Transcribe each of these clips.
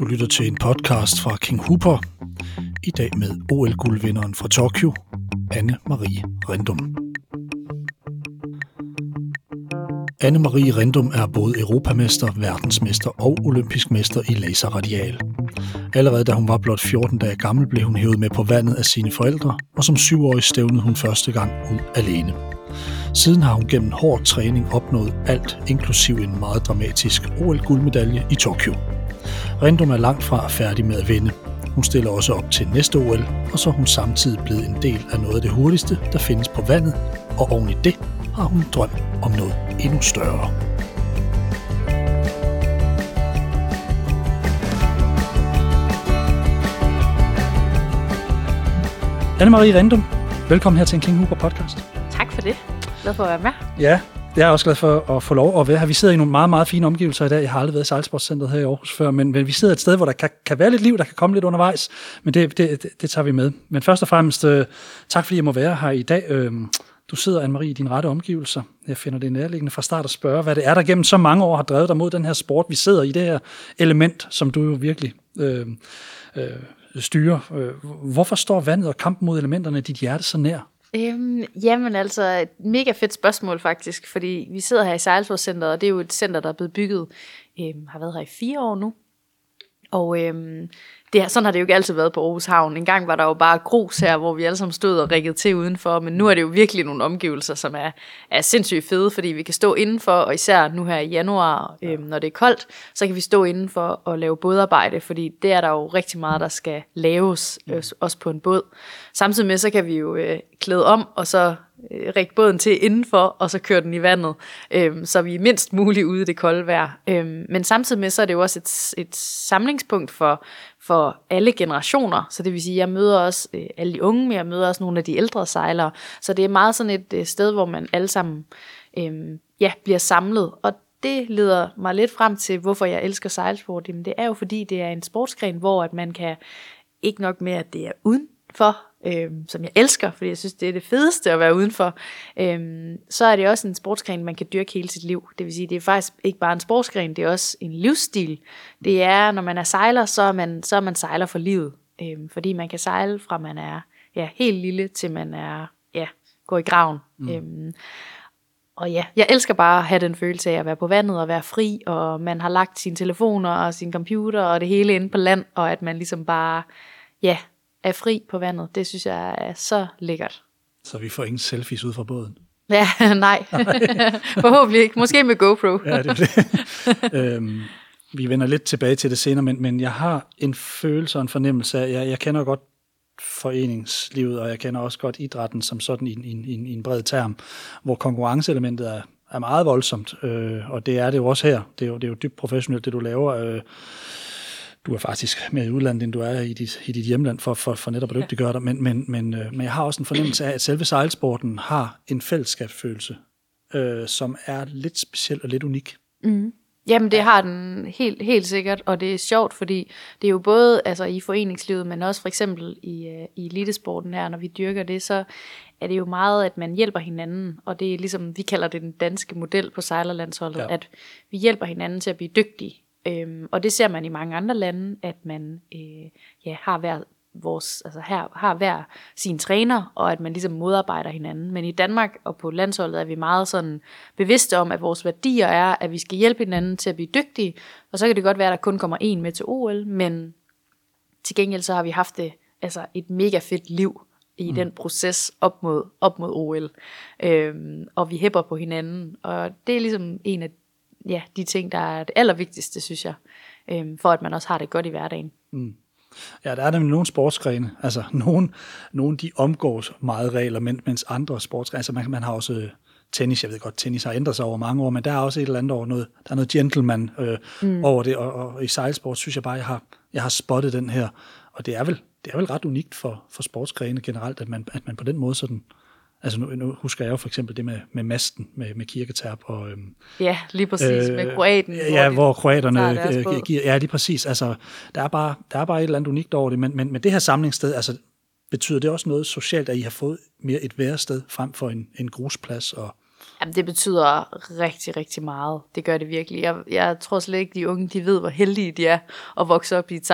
Du lytter til en podcast fra King Hooper. I dag med OL-guldvinderen fra Tokyo, Anne-Marie Rendum. Anne-Marie Rendum er både europamester, verdensmester og olympisk mester i laserradial. Allerede da hun var blot 14 dage gammel, blev hun hævet med på vandet af sine forældre, og som syvårig stævnede hun første gang ud alene. Siden har hun gennem hård træning opnået alt, inklusiv en meget dramatisk OL-guldmedalje i Tokyo. Rendum er langt fra færdig med at vinde. Hun stiller også op til næste OL, og så er hun samtidig blevet en del af noget af det hurtigste, der findes på vandet, og oven i det har hun drøm om noget endnu større. Anne-Marie Rendum, velkommen her til en King Hooper podcast. Tak for det. Glad for at være med. Ja, jeg er også glad for at få lov at være her. Vi sidder i nogle meget, meget fine omgivelser i dag. Jeg har aldrig været i Sejlsportscenteret her i Aarhus før, men, men vi sidder et sted, hvor der kan, kan være lidt liv, der kan komme lidt undervejs, men det, det, det, det tager vi med. Men først og fremmest, øh, tak fordi jeg må være her i dag. Øh, du sidder, Anne-Marie, i dine rette omgivelser. Jeg finder det nærliggende fra start at spørge, hvad det er, der gennem så mange år har drevet dig mod den her sport. Vi sidder i det her element, som du jo virkelig øh, øh, styrer. Øh, hvorfor står vandet og kampen mod elementerne dit hjerte så nær? Øhm, jamen altså, et mega fedt spørgsmål faktisk, fordi vi sidder her i Sejlsborgscenteret, og det er jo et center, der er blevet bygget, øhm, har været her i fire år nu. Og øhm, det, sådan har det jo ikke altid været på Aarhus Havn. En gang var der jo bare grus her, hvor vi alle sammen stod og riggede til udenfor, men nu er det jo virkelig nogle omgivelser, som er, er sindssygt fede, fordi vi kan stå indenfor, og især nu her i januar, øhm, når det er koldt, så kan vi stå indenfor og lave bådarbejde, fordi det er der jo rigtig meget, der skal laves, øh, også på en båd. Samtidig med, så kan vi jo øh, klæde om, og så øh, Øh, række båden til indenfor, og så køre den i vandet, øh, så vi er mindst muligt ude i det kolde vejr. Øh, men samtidig med, så er det jo også et, et samlingspunkt for, for alle generationer, så det vil sige, jeg møder også øh, alle de unge, men jeg møder også nogle af de ældre sejlere, så det er meget sådan et øh, sted, hvor man alle sammen øh, ja, bliver samlet, og det leder mig lidt frem til, hvorfor jeg elsker sejlsport. Jamen, det er jo fordi, det er en sportsgren, hvor at man kan, ikke nok med, at det er udenfor, øh, som jeg elsker, fordi jeg synes, det er det fedeste at være udenfor, øh, så er det også en sportsgren, man kan dyrke hele sit liv. Det vil sige, det er faktisk ikke bare en sportsgren, det er også en livsstil. Det er, når man er sejler, så er man, så er man sejler for livet. Øh, fordi man kan sejle fra man er ja, helt lille, til man er ja, går i graven. Mm. Øh, og ja, jeg elsker bare at have den følelse af at være på vandet og være fri, og man har lagt sine telefoner og sin computer og det hele inde på land, og at man ligesom bare, ja, er fri på vandet. Det synes jeg er så lækkert. Så vi får ingen selfies ud fra båden? Ja, nej. Forhåbentlig ikke. Måske med GoPro. ja, det er det. øhm, vi vender lidt tilbage til det senere, men, men jeg har en følelse og en fornemmelse af, jeg, jeg kender godt foreningslivet, og jeg kender også godt idrætten som sådan i, i, i, i en bred term, hvor konkurrenceelementet er, er meget voldsomt, øh, og det er det jo også her. Det er jo, det er jo dybt professionelt, det du laver. Øh, du er faktisk mere i udlandet, end du er i dit, i dit hjemland, for, for, for netop at dygtiggøre dig. Men, men, men, øh, men jeg har også en fornemmelse af, at selve sejlsporten har en fællesskabsfølelse, øh, som er lidt speciel og lidt unik. Mm. Jamen det har den helt, helt sikkert, og det er sjovt, fordi det er jo både altså, i foreningslivet, men også for eksempel i, øh, i elitesporten her, når vi dyrker det, så er det jo meget, at man hjælper hinanden, og det er ligesom, vi kalder det den danske model på sejlerlandsholdet, ja. at vi hjælper hinanden til at blive dygtige. Øhm, og det ser man i mange andre lande, at man øh, ja, har hver vores, altså her, har hver sin træner, og at man ligesom modarbejder hinanden. Men i Danmark og på landsholdet er vi meget sådan bevidste om, at vores værdier er, at vi skal hjælpe hinanden til at blive dygtige, og så kan det godt være, at der kun kommer en med til OL, men til gengæld så har vi haft det, altså et mega fedt liv i mm. den proces op mod, op mod OL. Øhm, og vi hæpper på hinanden, og det er ligesom en af ja, de ting, der er det allervigtigste, synes jeg, øhm, for at man også har det godt i hverdagen. Mm. Ja, der er nemlig nogle sportsgrene, altså nogen, nogen de omgås meget regler, mens andre sportsgrene, altså man, man har også øh, tennis, jeg ved godt, tennis har ændret sig over mange år, men der er også et eller andet over noget, der er noget gentleman øh, mm. over det, og, og, i sejlsport synes jeg bare, jeg har, jeg har spottet den her, og det er vel, det er vel ret unikt for, for sportsgrene generelt, at man, at man på den måde sådan Altså nu, nu husker jeg jo for eksempel det med, med masten, med, med kirketab. Og, øhm, ja, lige præcis, øh, med kroaten. Ja, hvor, hvor kroaterne øh, giver, ja, lige præcis. Altså, der, er bare, der er bare et eller andet unikt over det, men, men, men det her samlingssted, altså, betyder det også noget socialt, at I har fået mere et værested frem for en, en grusplads og Jamen, det betyder rigtig, rigtig meget. Det gør det virkelig. Jeg, jeg tror slet ikke, de unge de ved, hvor heldige de er at vokse op i et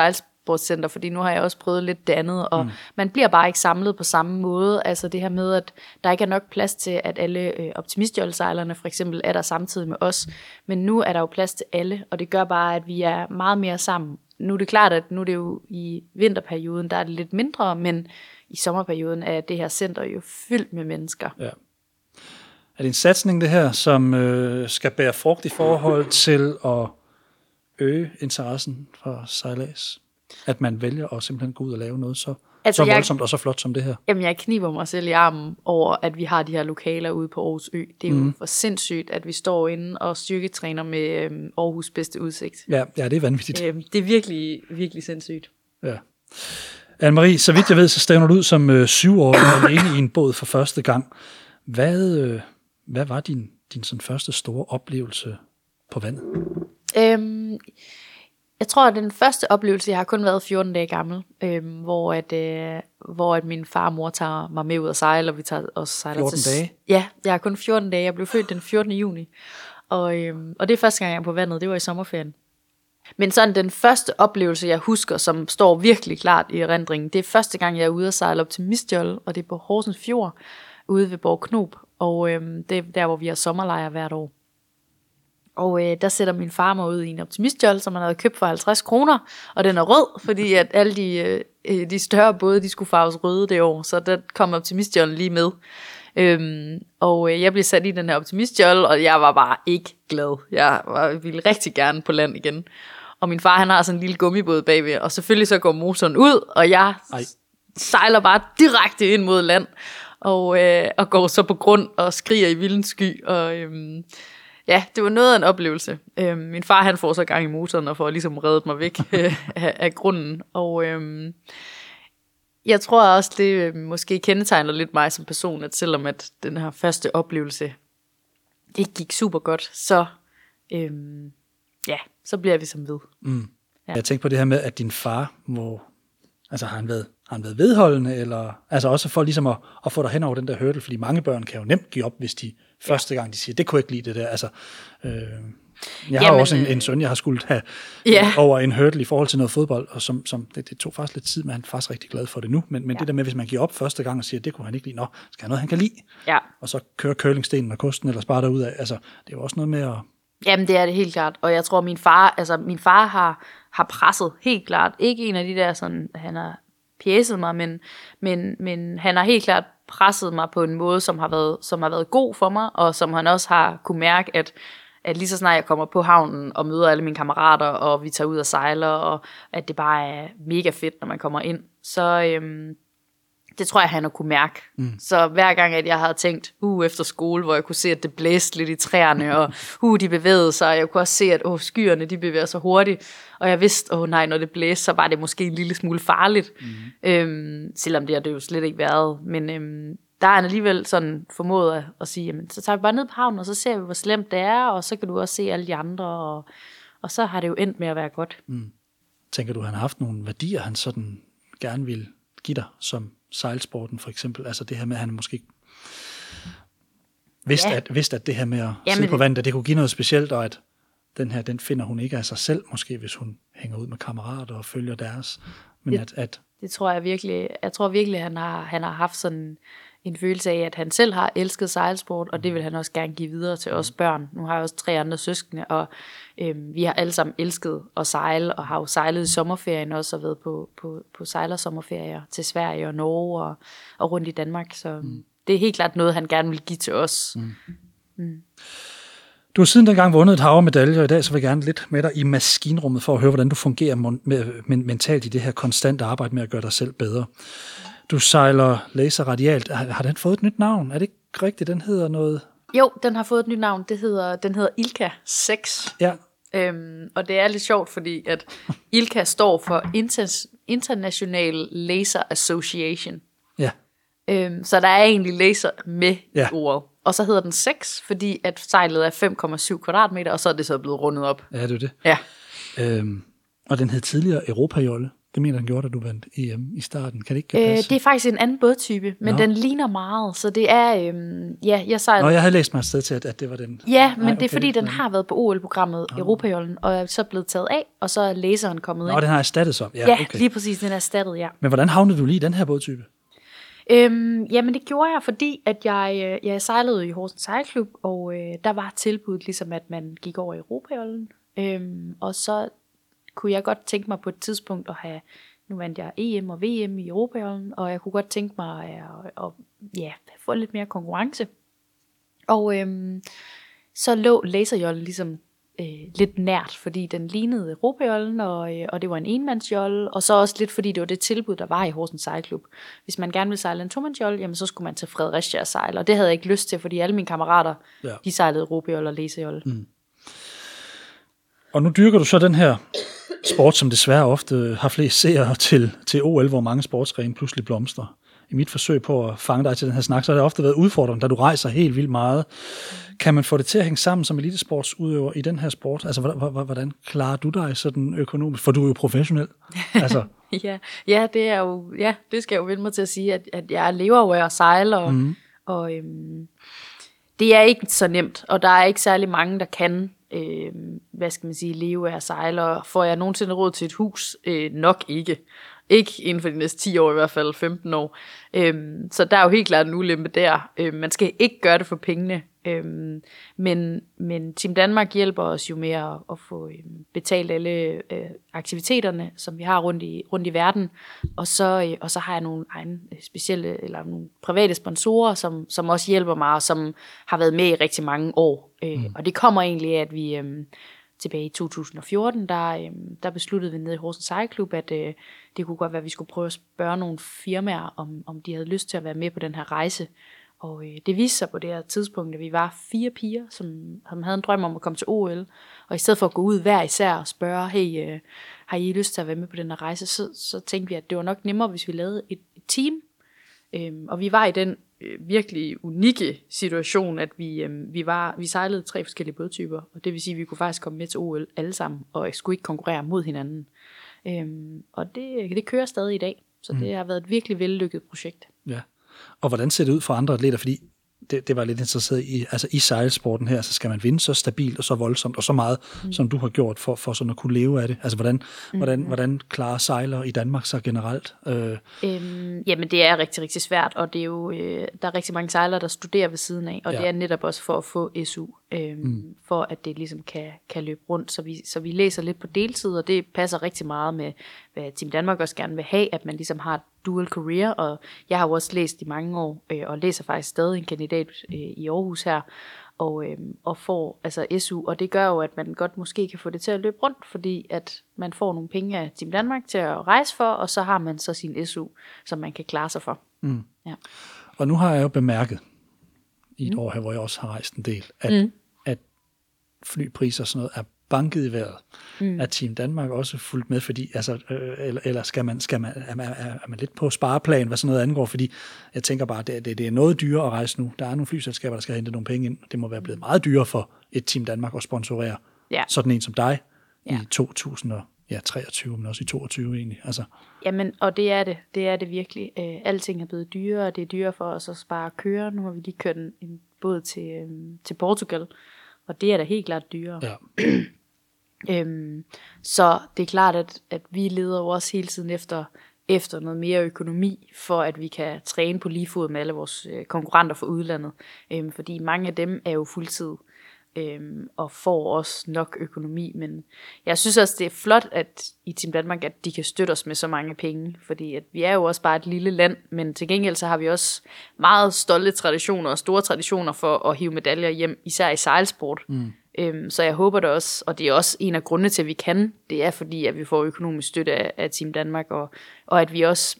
sejlsportscenter, fordi nu har jeg også prøvet lidt det andet, og mm. man bliver bare ikke samlet på samme måde. Altså det her med, at der ikke er nok plads til, at alle øh, optimistjolsejlerne for eksempel er der samtidig med os. Men nu er der jo plads til alle, og det gør bare, at vi er meget mere sammen. Nu er det klart, at nu er det jo i vinterperioden, der er det lidt mindre, men i sommerperioden er det her center jo fyldt med mennesker. Ja. Er det en satsning, det her, som øh, skal bære frugt i forhold til at øge interessen for sejlads? At man vælger at simpelthen gå ud og lave noget så, altså, så voldsomt jeg, og så flot som det her? Jamen, jeg kniber mig selv i armen over, at vi har de her lokaler ude på Aarhus Ø. Det er mm. jo for sindssygt, at vi står inde og styrketræner med øhm, Aarhus bedste udsigt. Ja, ja, det er vanvittigt. Øhm, det er virkelig, virkelig sindssygt. Ja. Anne-Marie, så vidt jeg ved, så stævner du ud som øh, syvårig alene i en båd for første gang. Hvad, øh, hvad var din, din sådan første store oplevelse på vandet? Øhm, jeg tror, at den første oplevelse, jeg har kun været 14 dage gammel, øhm, hvor, at, øh, hvor at min far og mor tager mig med ud at sejle, og vi tager også sejler 14 til... dage? Ja, jeg har kun 14 dage. Jeg blev født den 14. juni. Og, øhm, og det er første gang, jeg er på vandet. Det var i sommerferien. Men sådan den første oplevelse, jeg husker, som står virkelig klart i erindringen, det er første gang, jeg er ude at sejle op til Mistjold, og det er på Horsens Fjord, ude ved Borg Knob. Og øhm, det er der, hvor vi har sommerlejre hvert år. Og øh, der sætter min far mig ud i en optimistjold, som han havde købt for 50 kroner. Og den er rød, fordi at alle de, øh, øh, de større både, de skulle farves røde det år. Så der kom optimistjolden lige med. Øhm, og øh, jeg blev sat i den her optimistjold, og jeg var bare ikke glad. Jeg var, ville rigtig gerne på land igen. Og min far, han har sådan en lille gummibåd bagved, og selvfølgelig så går motoren ud, og jeg Ej. sejler bare direkte ind mod land og, øh, og går så på grund og skriger i vildens sky. Og øhm, ja, det var noget af en oplevelse. Øhm, min far han får så gang i motoren og får ligesom reddet mig væk øh, af, af grunden. Og øhm, jeg tror også, det øh, måske kendetegner lidt mig som person, at selvom at den her første oplevelse ikke gik super godt, så, øhm, ja, så bliver vi som ved. Mm. Ja. Jeg tænker på det her med, at din far må, altså har han været har han været vedholdende, eller altså også for ligesom at, at få dig hen over den der hurdle, fordi mange børn kan jo nemt give op, hvis de første gang de siger, det kunne jeg ikke lide det der. Altså, øh, jeg har Jamen, også en, en søn, jeg har skulle have ja. over en hurdle i forhold til noget fodbold, og som, som det, det tog faktisk lidt tid, men han er faktisk rigtig glad for det nu. Men, men ja. det der med, hvis man giver op første gang og siger, det kunne han ikke lide, nå, skal han noget, han kan lide? Ja. Og så kører curlingstenen og kosten, eller spare ud af. Altså, det er jo også noget med at... Jamen, det er det helt klart. Og jeg tror, min far, altså min far har, har presset helt klart. Ikke en af de der sådan, han er pjæset mig, men, men, men han har helt klart presset mig på en måde, som har, været, som har været god for mig, og som han også har kunne mærke, at, at lige så snart jeg kommer på havnen og møder alle mine kammerater, og vi tager ud og sejler, og at det bare er mega fedt, når man kommer ind, så, øhm, det tror jeg, han har kunne mærke. Mm. Så hver gang, at jeg havde tænkt, uh, efter skole, hvor jeg kunne se, at det blæste lidt i træerne, og uh, de bevægede sig, og jeg kunne også se, at uh, skyerne, de bevæger sig hurtigt, og jeg vidste, åh oh, nej, når det blæste, så var det måske en lille smule farligt, mm. øhm, selvom det har det jo slet ikke været, men øhm, der er han alligevel sådan formået at, at sige, jamen, så tager vi bare ned på havnen, og så ser vi, hvor slemt det er, og så kan du også se alle de andre, og, og så har det jo endt med at være godt. Mm. Tænker du, han har haft nogle værdier, han sådan gerne vil give dig, som sejlsporten for eksempel. Altså det her med, at han måske vidste, ja. at, vidste, at det her med at Jamen, sidde på vandet, det kunne give noget specielt, og at den her, den finder hun ikke af sig selv, måske hvis hun hænger ud med kammerater og følger deres. Men det, at, at, det tror jeg virkelig, jeg tror virkelig, han har, han har haft sådan en følelse af, at han selv har elsket sejlsport, og det vil han også gerne give videre til os børn. Nu har jeg også tre andre søskende, og øhm, vi har alle sammen elsket at sejle, og har jo sejlet i sommerferien også, og været på, på, på sejlersommerferier til Sverige og Norge og, og rundt i Danmark. Så mm. det er helt klart noget, han gerne vil give til os. Mm. Mm. Du har siden dengang vundet et hav medaljer, og i dag så vil jeg gerne lidt med dig i maskinrummet for at høre, hvordan du fungerer mentalt i det her konstante arbejde med at gøre dig selv bedre. Du sejler laser radialt. Har, har den fået et nyt navn? Er det ikke rigtigt? Den hedder noget... Jo, den har fået et nyt navn. Det hedder, den hedder Ilka 6. Ja. Øhm, og det er lidt sjovt, fordi at ILCA står for Inter- International Laser Association. Ja. Øhm, så der er egentlig laser med ja. ordet. Og så hedder den 6, fordi at sejlet er 5,7 kvadratmeter, og så er det så blevet rundet op. Ja, det er det. Ja. Øhm, og den hed tidligere Europajolle. Det mener han gjorde, da du vandt EM i starten. Kan det ikke Øh, passe? det er faktisk en anden bådtype, men Nå. den ligner meget, så det er, øhm, ja, jeg sejler... Nå, jeg havde læst mig et sted til, at, at det var den. Ja, men Nej, det er fordi, den har været på OL-programmet oh. Europajollen, og er så blevet taget af, og så er laseren kommet Nå, ind. den har erstattet så. Ja, Ja, okay. lige præcis, den er erstattet, ja. Men hvordan havnede du lige i den her bådtype? Øhm, jamen det gjorde jeg, fordi at jeg, øh, jeg sejlede i Horsens Sejlklub, og øh, der var tilbuddet ligesom, at man gik over i Europajollen. Øhm, og så kunne jeg godt tænke mig på et tidspunkt at have, nu vandt jeg EM og VM i Europajollen, og jeg kunne godt tænke mig at, at, at ja, få lidt mere konkurrence. Og øhm, så lå laserjollen ligesom øh, lidt nært, fordi den lignede Europajollen, og, øh, og det var en enmandsjolle, og så også lidt fordi det var det tilbud, der var i Horsens Sejlklub. Hvis man gerne ville sejle en tomandsjolle, jamen så skulle man til Fredericia og sejle, og det havde jeg ikke lyst til, fordi alle mine kammerater, Ja. de sejlede Europajolle og laserjolle. Mm. Og nu dyrker du så den her sport, som desværre ofte har flest seere til, til OL, hvor mange sportsgrene pludselig blomstrer. I mit forsøg på at fange dig til den her snak, så har det ofte været udfordrende, da du rejser helt vildt meget. Kan man få det til at hænge sammen som elitesportsudøver i den her sport? Altså, hvordan, hvordan- klarer du dig sådan økonomisk? For du er jo professionel. Altså, Ja, ja, det er jo, ja, det skal jeg jo vende mig til at sige, at, at jeg lever jo af at sejle, og, mm. og øhm, det er ikke så nemt, og der er ikke særlig mange, der kan, øh, hvad skal man sige, leve af at sejle, og får jeg nogensinde råd til et hus? Øh, nok ikke. Ikke inden for de næste 10 år, i hvert fald 15 år. Øhm, så der er jo helt klart en ulempe der. Øhm, man skal ikke gøre det for pengene. Øhm, men, men Team Danmark hjælper os jo med at, at få øhm, betalt alle øh, aktiviteterne, som vi har rundt i, rundt i verden. Og så, øh, og så har jeg nogle egne øh, specielle, eller nogle private sponsorer, som, som også hjælper mig, og som har været med i rigtig mange år. Øh, mm. Og det kommer egentlig af, at vi... Øh, tilbage i 2014, der, øh, der besluttede vi nede i Horsens Sejlklub, at øh, det kunne godt være, at vi skulle prøve at spørge nogle firmaer, om, om de havde lyst til at være med på den her rejse. Og øh, det viste sig på det her tidspunkt, at vi var fire piger, som, som havde en drøm om at komme til OL. Og i stedet for at gå ud hver især og spørge, hey, øh, har I lyst til at være med på den her rejse, så, så tænkte vi, at det var nok nemmere, hvis vi lavede et, et team. Øhm, og vi var i den øh, virkelig unikke situation, at vi, øh, vi, var, vi sejlede tre forskellige bådtyper, og det vil sige, at vi kunne faktisk komme med til OL alle sammen, og skulle ikke konkurrere mod hinanden. Øhm, og det, det kører stadig i dag, så det har været et virkelig vellykket projekt. ja. Og hvordan ser det ud for andre atleter? Fordi det, det var lidt interesseret i. Altså i sejlsporten her, så skal man vinde så stabilt og så voldsomt og så meget, mm. som du har gjort for, for sådan at kunne leve af det. Altså hvordan, mm. hvordan, hvordan klarer sejlere i Danmark sig generelt? Øh, Øhm, jamen det er rigtig, rigtig svært, og det er jo, øh, der er rigtig mange sejlere, der studerer ved siden af, og Ja. det er netop også for at få SU, øhm, mm. for at det ligesom kan, kan løbe rundt. Så vi, så vi læser lidt på deltid, og det passer rigtig meget med, hvad Team Danmark også gerne vil have, at man ligesom har dual career, og jeg har jo også læst i mange år, øh, og læser faktisk stadig en kandidat øh, i Aarhus her, og, øhm, og får altså SU, og det gør jo, at man godt måske kan få det til at løbe rundt, fordi at man får nogle penge af Team Danmark til at rejse for, og så har man så sin SU, som man kan klare sig for. Mm. Ja. og nu har jeg jo bemærket i et mm. år her, hvor jeg også har rejst en del, at, mm. at flypriser og sådan noget er banket i vejret. Mm. Er Team Danmark også fuldt med, fordi, altså, øh, eller, eller skal man, skal man, er, man, er, man lidt på spareplan, hvad sådan noget angår, fordi jeg tænker bare, det, det, det er noget dyrere at rejse nu. Der er nogle flyselskaber, der skal hente nogle penge ind. Det må være blevet meget dyrere for et Team Danmark at sponsorere Ja. sådan en som dig Ja. i 2023, men også i 22 egentlig. Altså, Jamen, og det er det. Det er det virkelig. Øh, alting er blevet dyrere, og det er dyrere for os at spare køre. Nu har vi lige kørt en, en båd til, øh, til Portugal, og det er da helt klart dyrere. ja. Øhm, så det er klart, at, at vi leder jo også hele tiden efter, efter noget mere økonomi, for at vi kan træne på lige fod med alle vores øh, konkurrenter fra udlandet. Øhm, fordi mange af dem er jo fuldtid øhm, og får også nok økonomi. Men jeg synes også, det er flot at i Team Danmark, at de kan støtte os med så mange penge. Fordi at vi er jo også bare et lille land, men til gengæld så har vi også meget stolte traditioner og store traditioner for at hive medaljer hjem, især i sejlsport. Mm. Øhm, så jeg håber det også, og det er også en af grundene til, at vi kan, det er fordi, at vi får økonomisk støtte af, af Team Danmark, og, og at vi også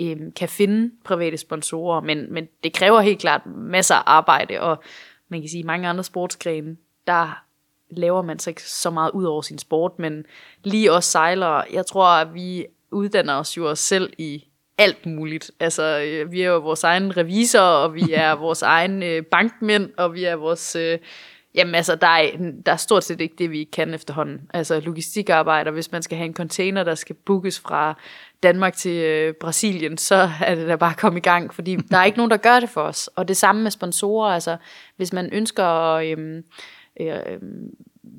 øhm, kan finde private sponsorer, men, men det kræver helt klart masser af arbejde, og man kan sige, mange andre sportsgrene, der laver man så ikke så meget ud over sin sport, men lige os sejlere, jeg tror, at vi uddanner os jo os selv i alt muligt. Altså, øh, vi er jo vores egen revisor, og vi er vores egen øh, bankmænd, og vi er vores... Øh, Jamen altså, der er, der er stort set ikke det, vi ikke kan efterhånden. Altså logistikarbejder, hvis man skal have en container, der skal bookes fra Danmark til øh, Brasilien, så er det da bare at komme i gang, fordi der er ikke nogen, der gør det for os. Og det samme med sponsorer, altså hvis man ønsker at øhm, øh, øh,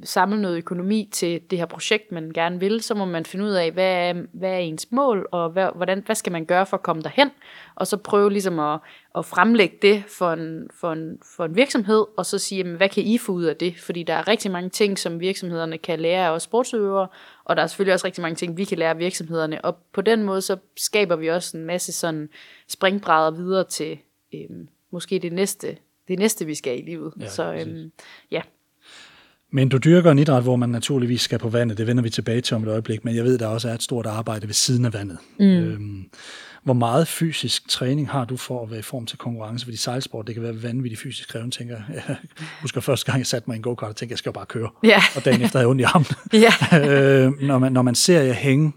samle noget økonomi til det her projekt, man gerne vil, så må man finde ud af, hvad er, hvad er ens mål, og hvad, hvordan, hvad skal man gøre for at komme derhen, og så prøve ligesom at, at fremlægge det for en, for, en, for en virksomhed, og så sige, jamen, hvad kan I få ud af det? Fordi der er rigtig mange ting, som virksomhederne kan lære af os sportsøvere, og der er selvfølgelig også rigtig mange ting, vi kan lære af virksomhederne, og på den måde, så skaber vi også en masse sådan springbrædder videre til øhm, måske det næste, det næste, vi skal i livet. Ja, så øhm, ja, Men du dyrker en idræt, hvor man naturligvis skal på vandet. Det vender vi tilbage til om et øjeblik, men jeg ved, der også er et stort arbejde ved siden af vandet. Mm. Øhm, hvor meget fysisk træning har du for at være i form til konkurrence? Fordi sejlsport, det kan være vanvittigt fysisk krævende, tænker jeg. Jeg husker første gang, jeg satte mig i en go-kart og tænkte, jeg skal jo bare køre. Ja. Og dagen efter havde jeg ondt i armen. Ja. øh, når, man, når man ser jer hænge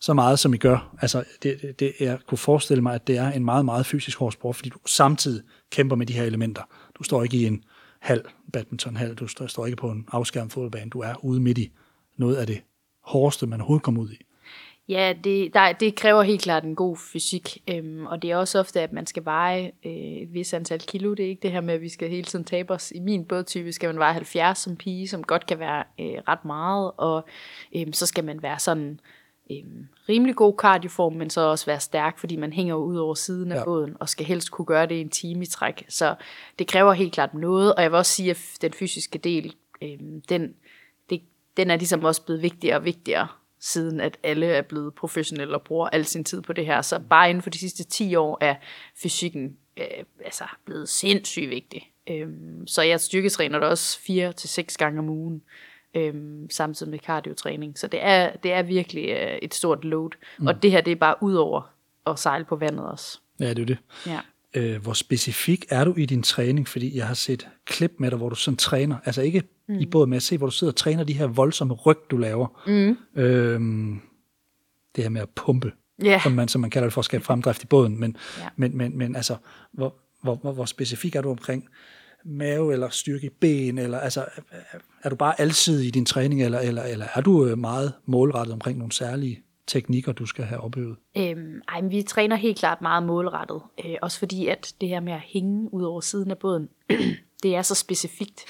så meget, som I gør, altså det, det, det, jeg kunne forestille mig, at det er en meget, meget fysisk hård sport, fordi du samtidig kæmper med de her elementer. Du står ikke i en halv badmintonhal, du står, står ikke på en afskærmet fodboldbane, du er ude midt i noget af det hårdeste, man overhovedet kommer ud i. Ja, det, der, det kræver helt klart en god fysik, øhm, og det er også ofte, at man skal veje øh, et vis antal kilo. Det er ikke det her med, at vi skal hele tiden tabe os. I min bådtype skal man veje 70 som pige, som godt kan være øh, ret meget, og øh, så skal man være sådan øh, rimelig god kardioform, men så også være stærk, fordi man hænger ud over siden af Ja. båden, og skal helst kunne gøre det i en time i træk. Så det kræver helt klart noget, og jeg vil også sige, at den fysiske del, øh, den, det, den er ligesom også blevet vigtigere og vigtigere, siden at alle er blevet professionelle og bruger al sin tid på det her. Så bare inden for de sidste 10 år er fysikken øh, altså blevet sindssygt vigtig. Øhm, så jeg styrketræner det også 4 til seks gange om ugen, øhm, samtidig med cardiotræning. Så det er, det er virkelig øh, et stort load. Mm. Og det her, det er bare ud over at sejle på vandet også. Ja, det er det. Ja. øh, hvor specifik er du i din træning? Fordi jeg har set klip med dig, hvor du sådan træner, altså ikke mm. i båd med at se, hvor du sidder og træner de her voldsomme ryg, du laver. Mm. Øhm, det her med at pumpe, Ja. som, man, som man kalder det for at skabe fremdrift i båden. Men, Ja. men, men, men altså, hvor, hvor, hvor, hvor specifik er du omkring mave eller styrke i ben? Eller, altså, er- du bare alsidig i din træning, eller, eller, eller er du øh, meget målrettet omkring nogle særlige teknikker, du skal have opøvet? Øhm, ej, men vi træner helt klart meget målrettet. Øh, også fordi, at det her med at hænge ud over siden af båden, det er så specifikt.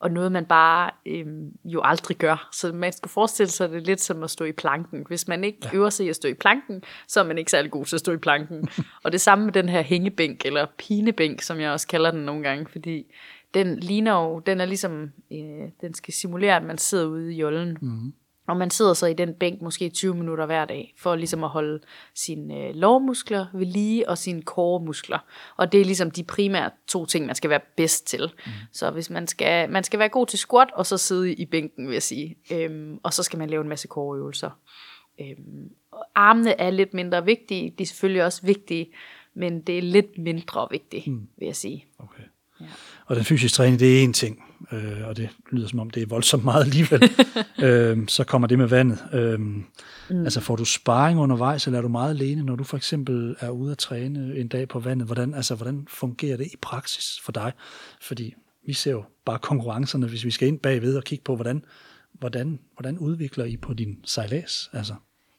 Og noget, man bare øhm, jo aldrig gør. Så man skal forestille sig det lidt som at stå i planken. Hvis man ikke ja. øver sig i at stå i planken, så er man ikke særlig god til at stå i planken. og det samme med den her hængebænk, eller pinebænk, som jeg også kalder den nogle gange. Fordi den ligner jo, den er ligesom, øh, den skal simulere, at man sidder ude i jollen. Mm. Og man sidder så i den bænk måske 20 minutter hver dag, for ligesom at holde sine øh, lårmuskler ved lige, og sine koremuskler. Og det er ligesom de primære to ting, man skal være bedst til. Mm. Så hvis man skal, man skal være god til squat, og så sidde i bænken, vil jeg sige. Øhm, og så skal man lave en masse koreøvelser. Øhm, og armene er lidt mindre vigtige. De er selvfølgelig også vigtige, men det er lidt mindre vigtigt, mm. vil jeg sige. Okay. Ja. Og den fysiske træning, det er en ting, øh, og det lyder som om, det er voldsomt meget alligevel. øh, så kommer det med vandet. Øh, mm. Altså får du sparring undervejs, eller er du meget alene, når du for eksempel er ude at træne en dag på vandet? Hvordan, altså, hvordan fungerer det i praksis for dig? Fordi vi ser jo bare konkurrencerne, hvis vi skal ind bagved og kigge på, hvordan, hvordan, hvordan udvikler I på din sejlads? Altså,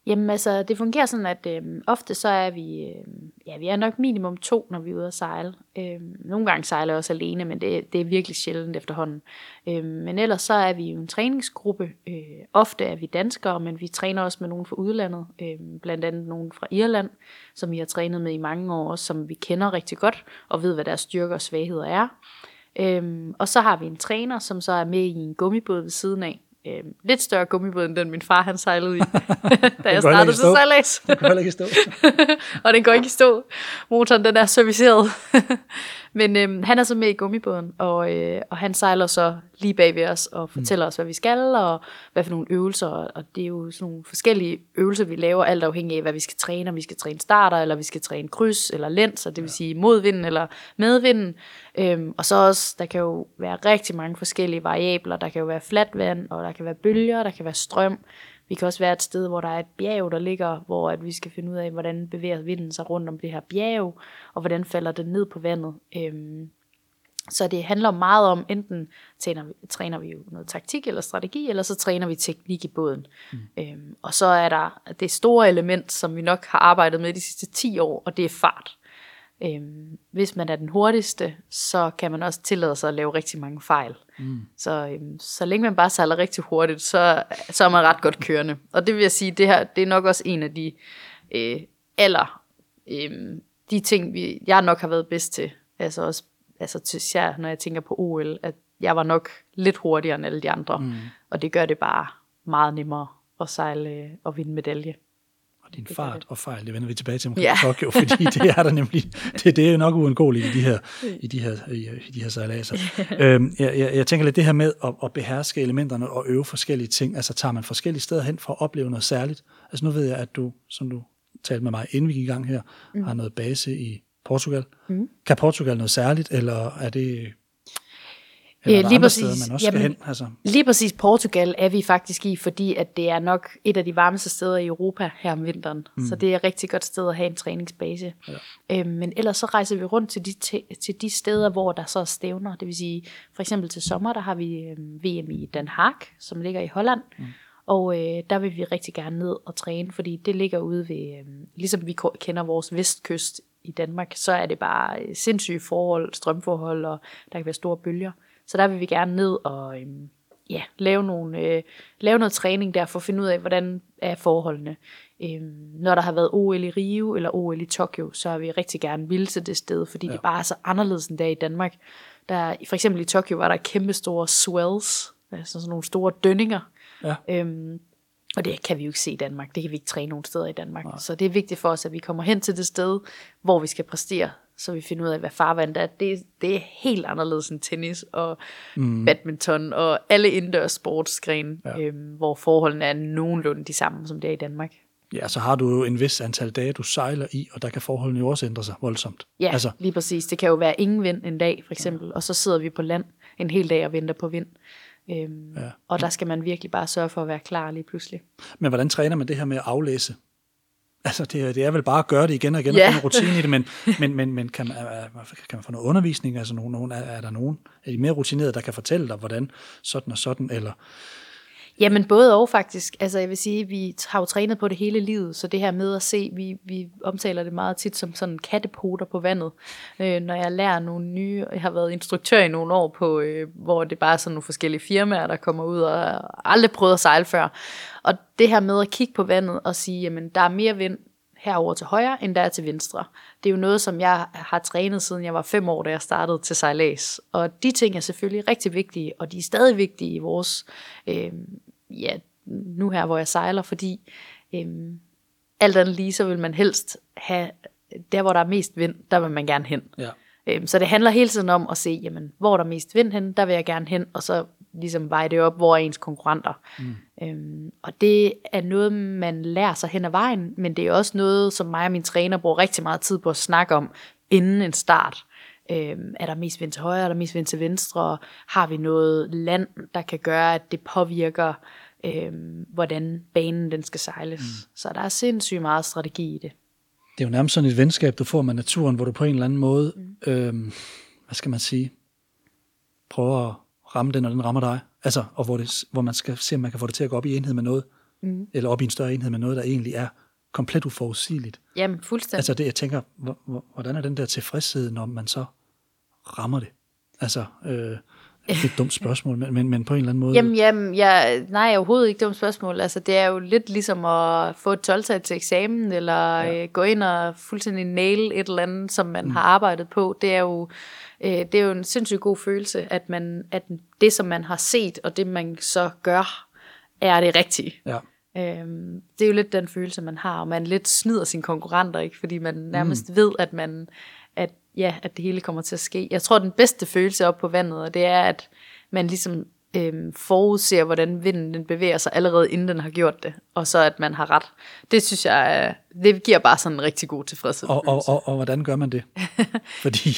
Jamen altså, det fungerer sådan, at øh, ofte så er vi, øh, ja, vi er nok minimum to, når vi er ude at sejle. Øh, nogle gange sejler jeg også alene, men det, det er virkelig sjældent efterhånden. Øh, men ellers så er vi jo en træningsgruppe. Øh, ofte er vi danskere, men vi træner også med nogen fra udlandet. Øh, blandt andet nogen fra Irland, som vi har trænet med i mange år, som vi kender rigtig godt, og ved, hvad deres styrker og svagheder er. Øhm, og så har vi en træner, som så er med i en gummibåd ved siden af. Øhm, lidt større gummibåd, end den min far han sejlede i, da jeg går startede til sejlads. kan heller ikke stå. og den går ikke i stå. Motoren den er serviceret. Men øhm, han er så med i gummibåden, og, øh, og han sejler så lige bag ved os og fortæller mm. os, hvad vi skal, og hvad for nogle øvelser. Og det er jo sådan nogle forskellige øvelser, vi laver, alt afhængig af, hvad vi skal træne. Om vi skal træne starter, eller vi skal træne kryds, eller læns, og det vil sige modvinden eller medvinden. Øhm, og så også, der kan jo være rigtig mange forskellige variabler. Der kan jo være fladt vand, og der kan være bølger, der kan være strøm. Vi kan også være et sted, hvor der er et bjerg, der ligger, hvor at vi skal finde ud af, hvordan bevæger vinden sig rundt om det her bjerg, og hvordan falder det ned på vandet. Øhm, Så det handler meget om, enten træner vi, træner vi jo noget taktik eller strategi, eller så træner vi teknik i båden. Mm. Øhm, og så er der det store element, som vi nok har arbejdet med de sidste 10 år, og det er fart. Øhm, hvis man er den hurtigste, så kan man også tillade sig at lave rigtig mange fejl. Mm. Så, øhm, så længe man bare sejler rigtig hurtigt, så, så er man ret godt kørende. Og det vil jeg sige, det her det er nok også en af de øh, aller øh, de ting, vi, jeg nok har været bedst til. Altså også altså til især, når jeg tænker på OL, at jeg var nok lidt hurtigere end alle de andre. Mm. Og det gør det bare meget nemmere at sejle og vinde medalje. Og din fart og fejl, det vender vi tilbage til omkring ja. Tokyo, fordi det er der nemlig, det, det er nok uundgåeligt i de her, i de her, i de her sejladser. øhm, jeg, jeg, jeg tænker lidt det her med at, at beherske elementerne og øve forskellige ting, altså tager man forskellige steder hen for at opleve noget særligt. Altså nu ved jeg, at du, som du talte med mig, inden vi gik i gang her, mm. har noget base i Portugal. Mm. Kan Portugal noget særligt, eller er det eller øh, lige præcis, steder, man også jamen, skal hen? Altså. Lige præcis Portugal er vi faktisk i, fordi at det er nok et af de varmeste steder i Europa her om vinteren. Mm. Så det er et rigtig godt sted at have en træningsbase. Ja. Øhm, men ellers så rejser vi rundt til de, til de steder, hvor der så er stævner. Det vil sige, for eksempel til sommer, der har vi øhm, VM i Den Haag, som ligger i Holland. Mm. Og øh, der vil vi rigtig gerne ned og træne, fordi det ligger ude ved, øh, ligesom vi kender vores vestkyst i Danmark, så er det bare øh, sindssyge forhold, strømforhold, og der kan være store bølger. Så der vil vi gerne ned og øh, ja, lave, nogle, øh, lave noget træning der, for at finde ud af, hvordan er forholdene. Øh, når der har været OL i Rio eller OL i Tokyo, så er vi rigtig gerne vilde til det sted, fordi ja. det bare er så anderledes end der i Danmark. Der, for eksempel i Tokyo var der kæmpe store swells, altså sådan nogle store dønninger, Ja. Øhm, og det kan vi jo ikke se i Danmark. Det kan vi ikke træne nogen steder i Danmark. Nej. Så det er vigtigt for os, at vi kommer hen til det sted, hvor vi skal præstere, så vi finder ud af, hvad farvand er. Det, det er helt anderledes end tennis og mm. badminton og alle indendørs sportsgrene, ja. øhm, hvor forholdene er nogenlunde de samme, som det er i Danmark. Ja, så har du jo en vis antal dage, du sejler i, og der kan forholdene jo også ændre sig voldsomt. Ja, altså. lige præcis. Det kan jo være ingen vind en dag, for eksempel, ja. og så sidder vi på land en hel dag og venter på vind. Øhm, ja. Og der skal man virkelig bare sørge for at være klar lige pludselig. Men hvordan træner man det her med at aflæse? Altså, det, det er vel bare at gøre det igen og igen, ja. og få en rutine i det, men, men, men, men kan, man, kan man få noget undervisning? Altså, nogen, nogen, er, er der nogen, er de mere rutinerede, der kan fortælle dig, hvordan sådan og sådan, eller Jamen både og faktisk. Altså jeg vil sige, vi har jo trænet på det hele livet, så det her med at se, vi, vi omtaler det meget tit som sådan kattepoter på vandet. Øh, når jeg lærer nogle nye, jeg har været instruktør i nogle år på, øh, hvor det bare er sådan nogle forskellige firmaer, der kommer ud og aldrig prøvet at sejle før. Og det her med at kigge på vandet og sige, jamen der er mere vind herover til højre, end der er til venstre. Det er jo noget, som jeg har trænet, siden jeg var fem år, da jeg startede til sejlads. Og de ting er selvfølgelig rigtig vigtige, og de er stadig vigtige i vores øh, ja, nu her, hvor jeg sejler, fordi øhm, alt andet lige, så vil man helst have, der hvor der er mest vind, der vil man gerne hen. Ja. Øhm, så det handler hele tiden om at se, jamen, hvor der er mest vind hen, der vil jeg gerne hen, og så ligesom veje det op, hvor er ens konkurrenter. Mm. Øhm, og det er noget, man lærer sig hen ad vejen, men det er også noget, som mig og min træner bruger rigtig meget tid på at snakke om, inden en start. Øhm, er der mest vind til højre, er der mest vind til venstre? Har vi noget land, der kan gøre, at det påvirker, øhm, hvordan banen den skal sejles? Mm. Så der er sindssygt meget strategi i det. Det er jo nærmest sådan et venskab, du får med naturen, hvor du på en eller anden måde, mm. øhm, hvad skal man sige, prøver at ramme den, og den rammer dig. Altså, og hvor, det, hvor man skal se, om man kan få det til at gå op i enhed med noget, mm. eller op i en større enhed med noget, der egentlig er komplet uforudsigeligt. Jamen, fuldstændig. Altså det, jeg tænker, hvordan er den der tilfredshed, når man så rammer det? Altså, øh, det er et dumt spørgsmål, men, men, men på en eller anden måde... Jamen, jamen ja, nej, overhovedet ikke dumt spørgsmål. Altså, det er jo lidt ligesom at få et 12 til eksamen, eller ja. øh, gå ind og fuldstændig nail et eller andet, som man mm. har arbejdet på. Det er jo, øh, det er jo en sindssygt god følelse, at, man, at det, som man har set, og det, man så gør, er det rigtige. Ja. Øhm, det er jo lidt den følelse, man har, og man lidt snyder sine konkurrenter, ikke? fordi man nærmest mm. ved, at man ja, at det hele kommer til at ske. Jeg tror, den bedste følelse op på vandet, og det er, at man ligesom øhm, forudser, hvordan vinden den bevæger sig allerede inden den har gjort det, og så at man har ret. Det synes jeg, det giver bare sådan en rigtig god tilfredshed. Og, og, og, og hvordan gør man det? Fordi...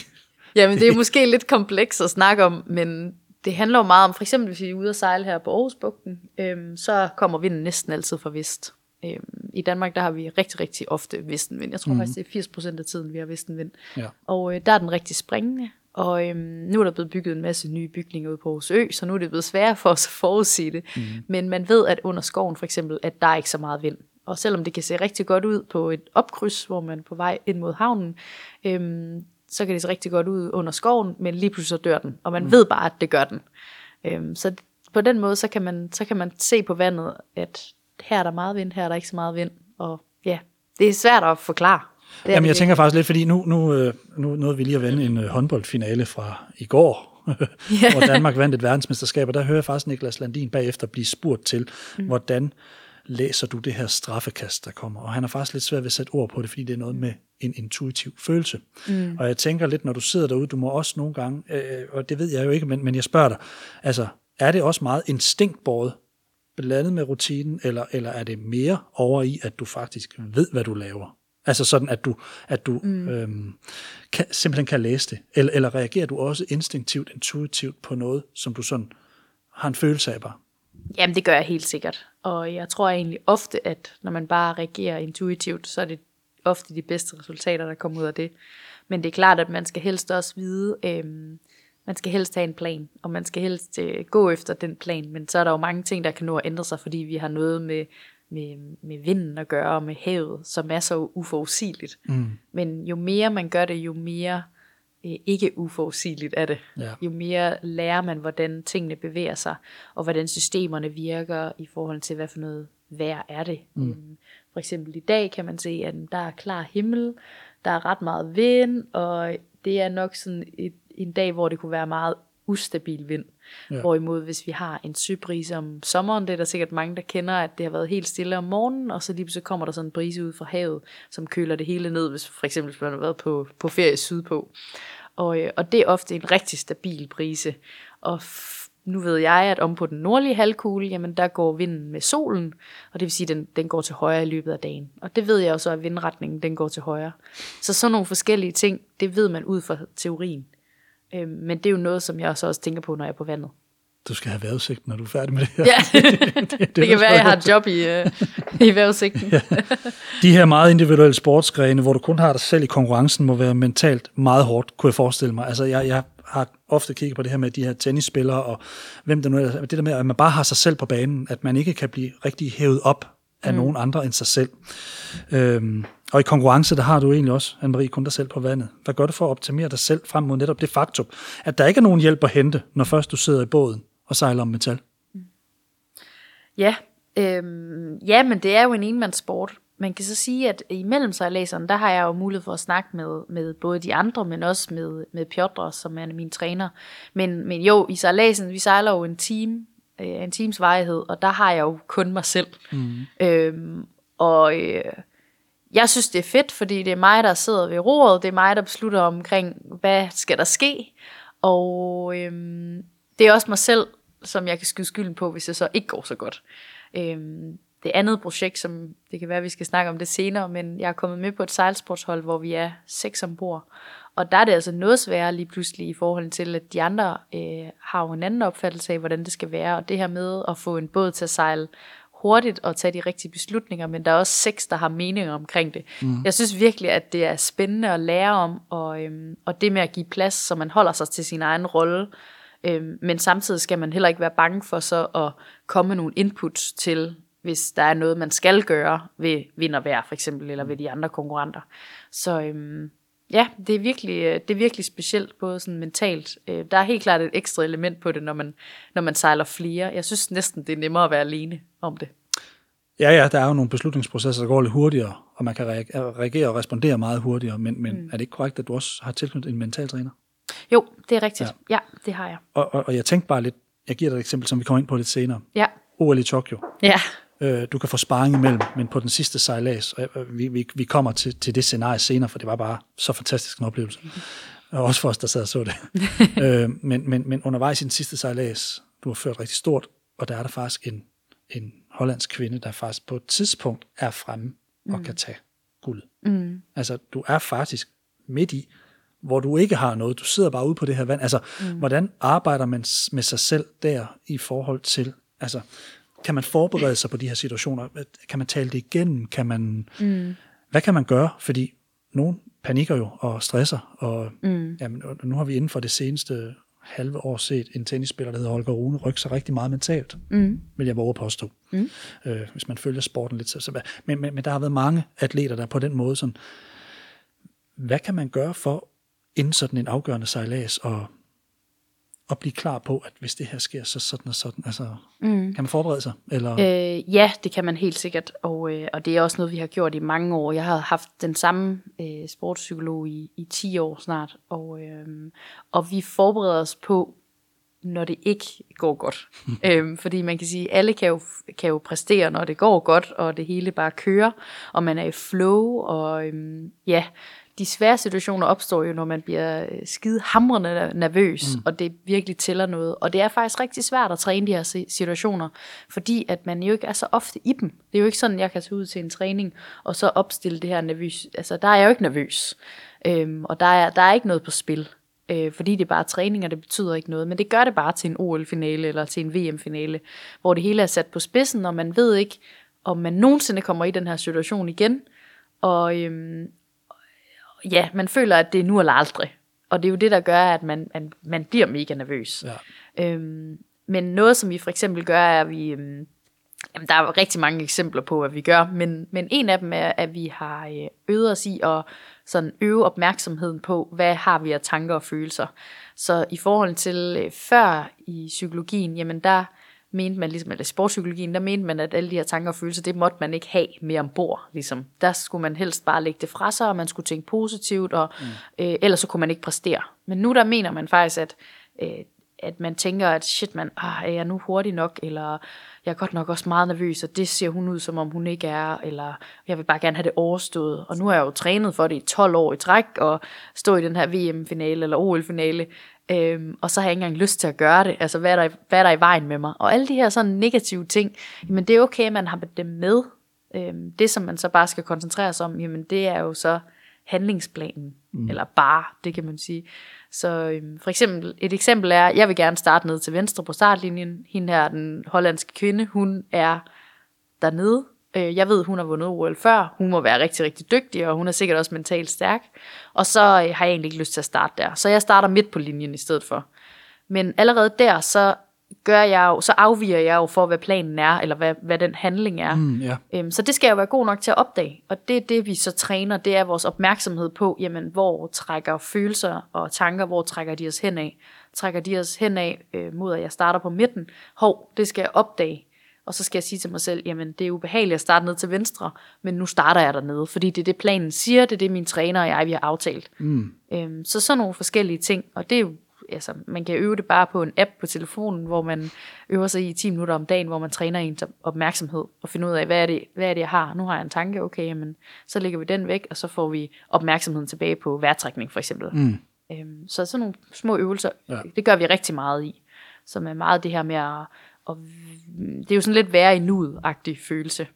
Jamen, det er måske lidt komplekst at snakke om, men det handler jo meget om, for eksempel hvis vi er ude og sejle her på Aarhusbugten, øhm, så kommer vinden næsten altid fra vest. Øhm, I Danmark der har vi rigtig, rigtig ofte vestenvind. Jeg tror mm. faktisk, det er 80% af tiden, vi har vestenvind. Ja. Og øh, der er den rigtig springende. Og øhm, nu er der blevet bygget en masse nye bygninger ude på Aarhus Ø, så nu er det blevet sværere for os at forudsige det. Mm. Men man ved, at under skoven for eksempel, at der er ikke så meget vind. Og selvom det kan se rigtig godt ud på et opkryds, hvor man er på vej ind mod havnen, øhm, så kan det se rigtig godt ud under skoven, men lige pludselig så dør den. Og man mm. ved bare, at det gør den. Øhm, så på den måde, så kan, man, så kan man se på vandet, at her er der meget vind, her er der ikke så meget vind. Og ja, det er svært at forklare. Det Jamen, jeg det. tænker faktisk lidt, fordi nu, nu, øh, nu nåede vi lige at vende en øh, håndboldfinale fra i går, yeah. hvor Danmark vandt et verdensmesterskab, og der hører jeg faktisk Niklas Landin bagefter blive spurgt til, mm. hvordan læser du det her straffekast, der kommer? Og han har faktisk lidt svært ved at sætte ord på det, fordi det er noget med en intuitiv følelse. Mm. Og jeg tænker lidt, når du sidder derude, du må også nogle gange, øh, og det ved jeg jo ikke, men, men jeg spørger dig, altså, er det også meget instinktbåret, blandet med rutinen, eller, eller er det mere over i, at du faktisk ved, hvad du laver? Altså sådan, at du, at du mm. øhm, kan, simpelthen kan læse det. Eller, eller reagerer du også instinktivt, intuitivt på noget, som du sådan har en følelse af bare? Jamen, det gør jeg helt sikkert. Og jeg tror egentlig ofte, at når man bare reagerer intuitivt, så er det ofte de bedste resultater, der kommer ud af det. Men det er klart, at man skal helst også vide, øhm, man skal helst have en plan, og man skal helst øh, gå efter den plan. Men så er der jo mange ting, der kan nå at ændre sig, fordi vi har noget med, med, med vinden at gøre, og med havet, som er så uforudsigeligt. Mm. Men jo mere man gør det, jo mere øh, ikke uforudsigeligt er det. Ja. Jo mere lærer man, hvordan tingene bevæger sig, og hvordan systemerne virker i forhold til, hvad for noget vejr er det. Mm. Øhm, for eksempel i dag kan man se, at der er klar himmel, der er ret meget vind, og det er nok sådan et, en dag, hvor det kunne være meget ustabil vind. Ja. Hvorimod hvis vi har en søbrise om sommeren, det er der sikkert mange, der kender, at det har været helt stille om morgenen, og så lige så kommer der sådan en brise ud fra havet, som køler det hele ned, hvis for eksempel man har været på, på ferie sydpå. Og, øh, og det er ofte en rigtig stabil brise. Og nu ved jeg, at om på den nordlige halvkugle, jamen der går vinden med solen, og det vil sige, at den, den går til højre i løbet af dagen. Og det ved jeg også, at vindretningen den går til højre. Så sådan nogle forskellige ting, det ved man ud fra teorien. Øhm, men det er jo noget, som jeg så også tænker på, når jeg er på vandet. Du skal have vejrudsigt, når du er færdig med det her. Ja, det, det, det, det kan være, at jeg har et job i, uh, i vejrudsigten. ja. De her meget individuelle sportsgrene, hvor du kun har dig selv i konkurrencen, må være mentalt meget hårdt, kunne jeg forestille mig. Altså, jeg, jeg har ofte kigget på det her med de her tennisspillere, og hvem der nu er, det der med, at man bare har sig selv på banen, at man ikke kan blive rigtig hævet op af mm. nogen andre end sig selv. Øhm, og i konkurrence, der har du egentlig også, Anne-Marie, kun dig selv på vandet. Hvad gør du for at optimere dig selv frem mod netop det faktum, at der ikke er nogen hjælp at hente, når først du sidder i båden og sejler om metal? Mm. Ja, øhm, ja, men det er jo en enmandssport. Man kan så sige, at imellem sejladserne, der har jeg jo mulighed for at snakke med, med både de andre, men også med, med Piotr, som er min træner. Men, men jo, i sejladsen, vi sejler jo en team, øh, en teams varighed, og der har jeg jo kun mig selv. Mm. Øhm, og øh, jeg synes, det er fedt, fordi det er mig, der sidder ved roret, det er mig, der beslutter omkring, hvad skal der ske, og øhm, det er også mig selv, som jeg kan skyde skylden på, hvis det så ikke går så godt. Øhm, det andet projekt, som det kan være, vi skal snakke om det senere, men jeg er kommet med på et sejlsportshold, hvor vi er seks ombord. Og der er det altså noget sværere lige pludselig i forhold til, at de andre øh, har jo en anden opfattelse af, hvordan det skal være. Og det her med at få en båd til at sejle hurtigt og tage de rigtige beslutninger, men der er også seks, der har meninger omkring det. Mm. Jeg synes virkelig, at det er spændende at lære om, og, øhm, og det med at give plads, så man holder sig til sin egen rolle, øhm, men samtidig skal man heller ikke være bange for så at komme med nogle inputs til, hvis der er noget, man skal gøre ved vind og vejr, for eksempel, eller ved de andre konkurrenter. Så øhm, ja, det er, virkelig, øh, det er virkelig specielt, både sådan mentalt. Øh, der er helt klart et ekstra element på det, når man, når man sejler flere. Jeg synes næsten, det er nemmere at være alene om det. Ja, ja, der er jo nogle beslutningsprocesser, der går lidt hurtigere, og man kan reagere og respondere meget hurtigere, men, men mm. er det ikke korrekt, at du også har tilknyttet en mental træner? Jo, det er rigtigt. Ja, ja det har jeg. Og, og, og jeg tænkte bare lidt, jeg giver dig et eksempel, som vi kommer ind på lidt senere. Ja. OL i Tokyo. Ja. Øh, du kan få sparring imellem, men på den sidste sejlads, og vi, vi, vi kommer til, til det scenarie senere, for det var bare så fantastisk en oplevelse. Mm-hmm. Og også for os, der sad og så det. øh, men, men, men undervejs i den sidste sejlads, du har ført rigtig stort, og der er der faktisk en, en hollandsk kvinde, der faktisk på et tidspunkt er fremme og mm. kan tage guld. Mm. Altså, du er faktisk midt i, hvor du ikke har noget. Du sidder bare ude på det her vand. Altså, mm. hvordan arbejder man med sig selv der i forhold til, altså, kan man forberede sig på de her situationer? Kan man tale det igennem? Kan man, mm. Hvad kan man gøre? Fordi nogen panikker jo og stresser, og, mm. jamen, og nu har vi inden for det seneste halve år set en tennisspiller, der hedder Holger Rune, rykke sig rigtig meget mentalt, mm. vil jeg våge påstå. Mm. Øh, hvis man følger sporten lidt. Så, så, men, men, men der har været mange atleter, der på den måde sådan, hvad kan man gøre for inden sådan en afgørende sejlads og at blive klar på, at hvis det her sker, så sådan og sådan. Altså, mm. Kan man forberede sig? Eller? Øh, ja, det kan man helt sikkert, og, øh, og det er også noget, vi har gjort i mange år. Jeg har haft den samme øh, sportspsykolog i, i 10 år snart, og, øh, og vi forbereder os på, når det ikke går godt. øhm, fordi man kan sige, at alle kan jo, kan jo præstere, når det går godt, og det hele bare kører, og man er i flow, og øhm, ja, de svære situationer opstår jo, når man bliver øh, skide hamrende nervøs, mm. og det virkelig tæller noget. Og det er faktisk rigtig svært at træne de her situationer, fordi at man jo ikke er så ofte i dem. Det er jo ikke sådan, jeg kan tage ud til en træning, og så opstille det her nervøs. Altså, der er jeg jo ikke nervøs. Øhm, og der er, der er ikke noget på spil. Øh, fordi det er bare træning, og det betyder ikke noget. Men det gør det bare til en OL-finale eller til en VM-finale, hvor det hele er sat på spidsen, og man ved ikke, om man nogensinde kommer i den her situation igen. Og, øhm, ja, man føler, at det er nu eller aldrig. Og det er jo det, der gør, at man, man, man bliver mega nervøs. Ja. Øhm, men noget, som vi for eksempel gør, er, at vi... Øhm, jamen, der er rigtig mange eksempler på, hvad vi gør, men, men en af dem er, at vi har øh, øvet os i at sådan øve opmærksomheden på, hvad har vi af tanker og følelser. Så i forhold til øh, før i psykologien, jamen der mente man, ligesom, eller sportspsykologien, der mente man, at alle de her tanker og følelser, det måtte man ikke have mere ombord. Ligesom. Der skulle man helst bare lægge det fra sig, og man skulle tænke positivt, og mm. øh, ellers så kunne man ikke præstere. Men nu der mener man faktisk, at, øh, at man tænker, at shit man, ah, er jeg nu hurtig nok, eller jeg er godt nok også meget nervøs, og det ser hun ud, som om hun ikke er, eller jeg vil bare gerne have det overstået. Og nu har jeg jo trænet for det i 12 år i træk, og stå i den her VM-finale eller OL-finale, Øhm, og så har jeg ikke engang lyst til at gøre det. Altså, hvad er, der, hvad er der i vejen med mig? Og alle de her sådan negative ting, jamen det er okay, at man har dem med. Øhm, det, som man så bare skal koncentrere sig om, jamen det er jo så handlingsplanen. Mm. Eller bare, det kan man sige. Så øhm, for eksempel, et eksempel er, jeg vil gerne starte ned til venstre på startlinjen. Hende her, den hollandske kvinde, hun er dernede. Øh, jeg ved, hun har vundet OL før. Hun må være rigtig, rigtig dygtig, og hun er sikkert også mentalt stærk. Og så øh, har jeg egentlig ikke lyst til at starte der. Så jeg starter midt på linjen i stedet for. Men allerede der, så gør jeg jo, så afviger jeg jo for, hvad planen er, eller hvad, hvad den handling er. Mm, yeah. øhm, så det skal jeg jo være god nok til at opdage. Og det er det, vi så træner, det er vores opmærksomhed på, jamen, hvor trækker følelser og tanker, hvor trækker de os hen af? Trækker de os hen af øh, mod, at jeg starter på midten? Hov, det skal jeg opdage. Og så skal jeg sige til mig selv, jamen det er ubehageligt at starte ned til venstre, men nu starter jeg dernede, fordi det er det planen siger, det er det min træner og jeg vi har aftalt. Mm. Øhm, så sådan nogle forskellige ting, og det er jo, altså man kan øve det bare på en app på telefonen, hvor man øver sig i 10 minutter om dagen, hvor man træner ens opmærksomhed og finder ud af, hvad er det, hvad er det jeg har? Nu har jeg en tanke, okay, jamen, så lægger vi den væk, og så får vi opmærksomheden tilbage på vejrtrækning for eksempel. Mm. Øhm, så sådan nogle små øvelser, ja. det gør vi rigtig meget i, som er meget det her med at og det er jo sådan lidt være i nuet-agtig følelse.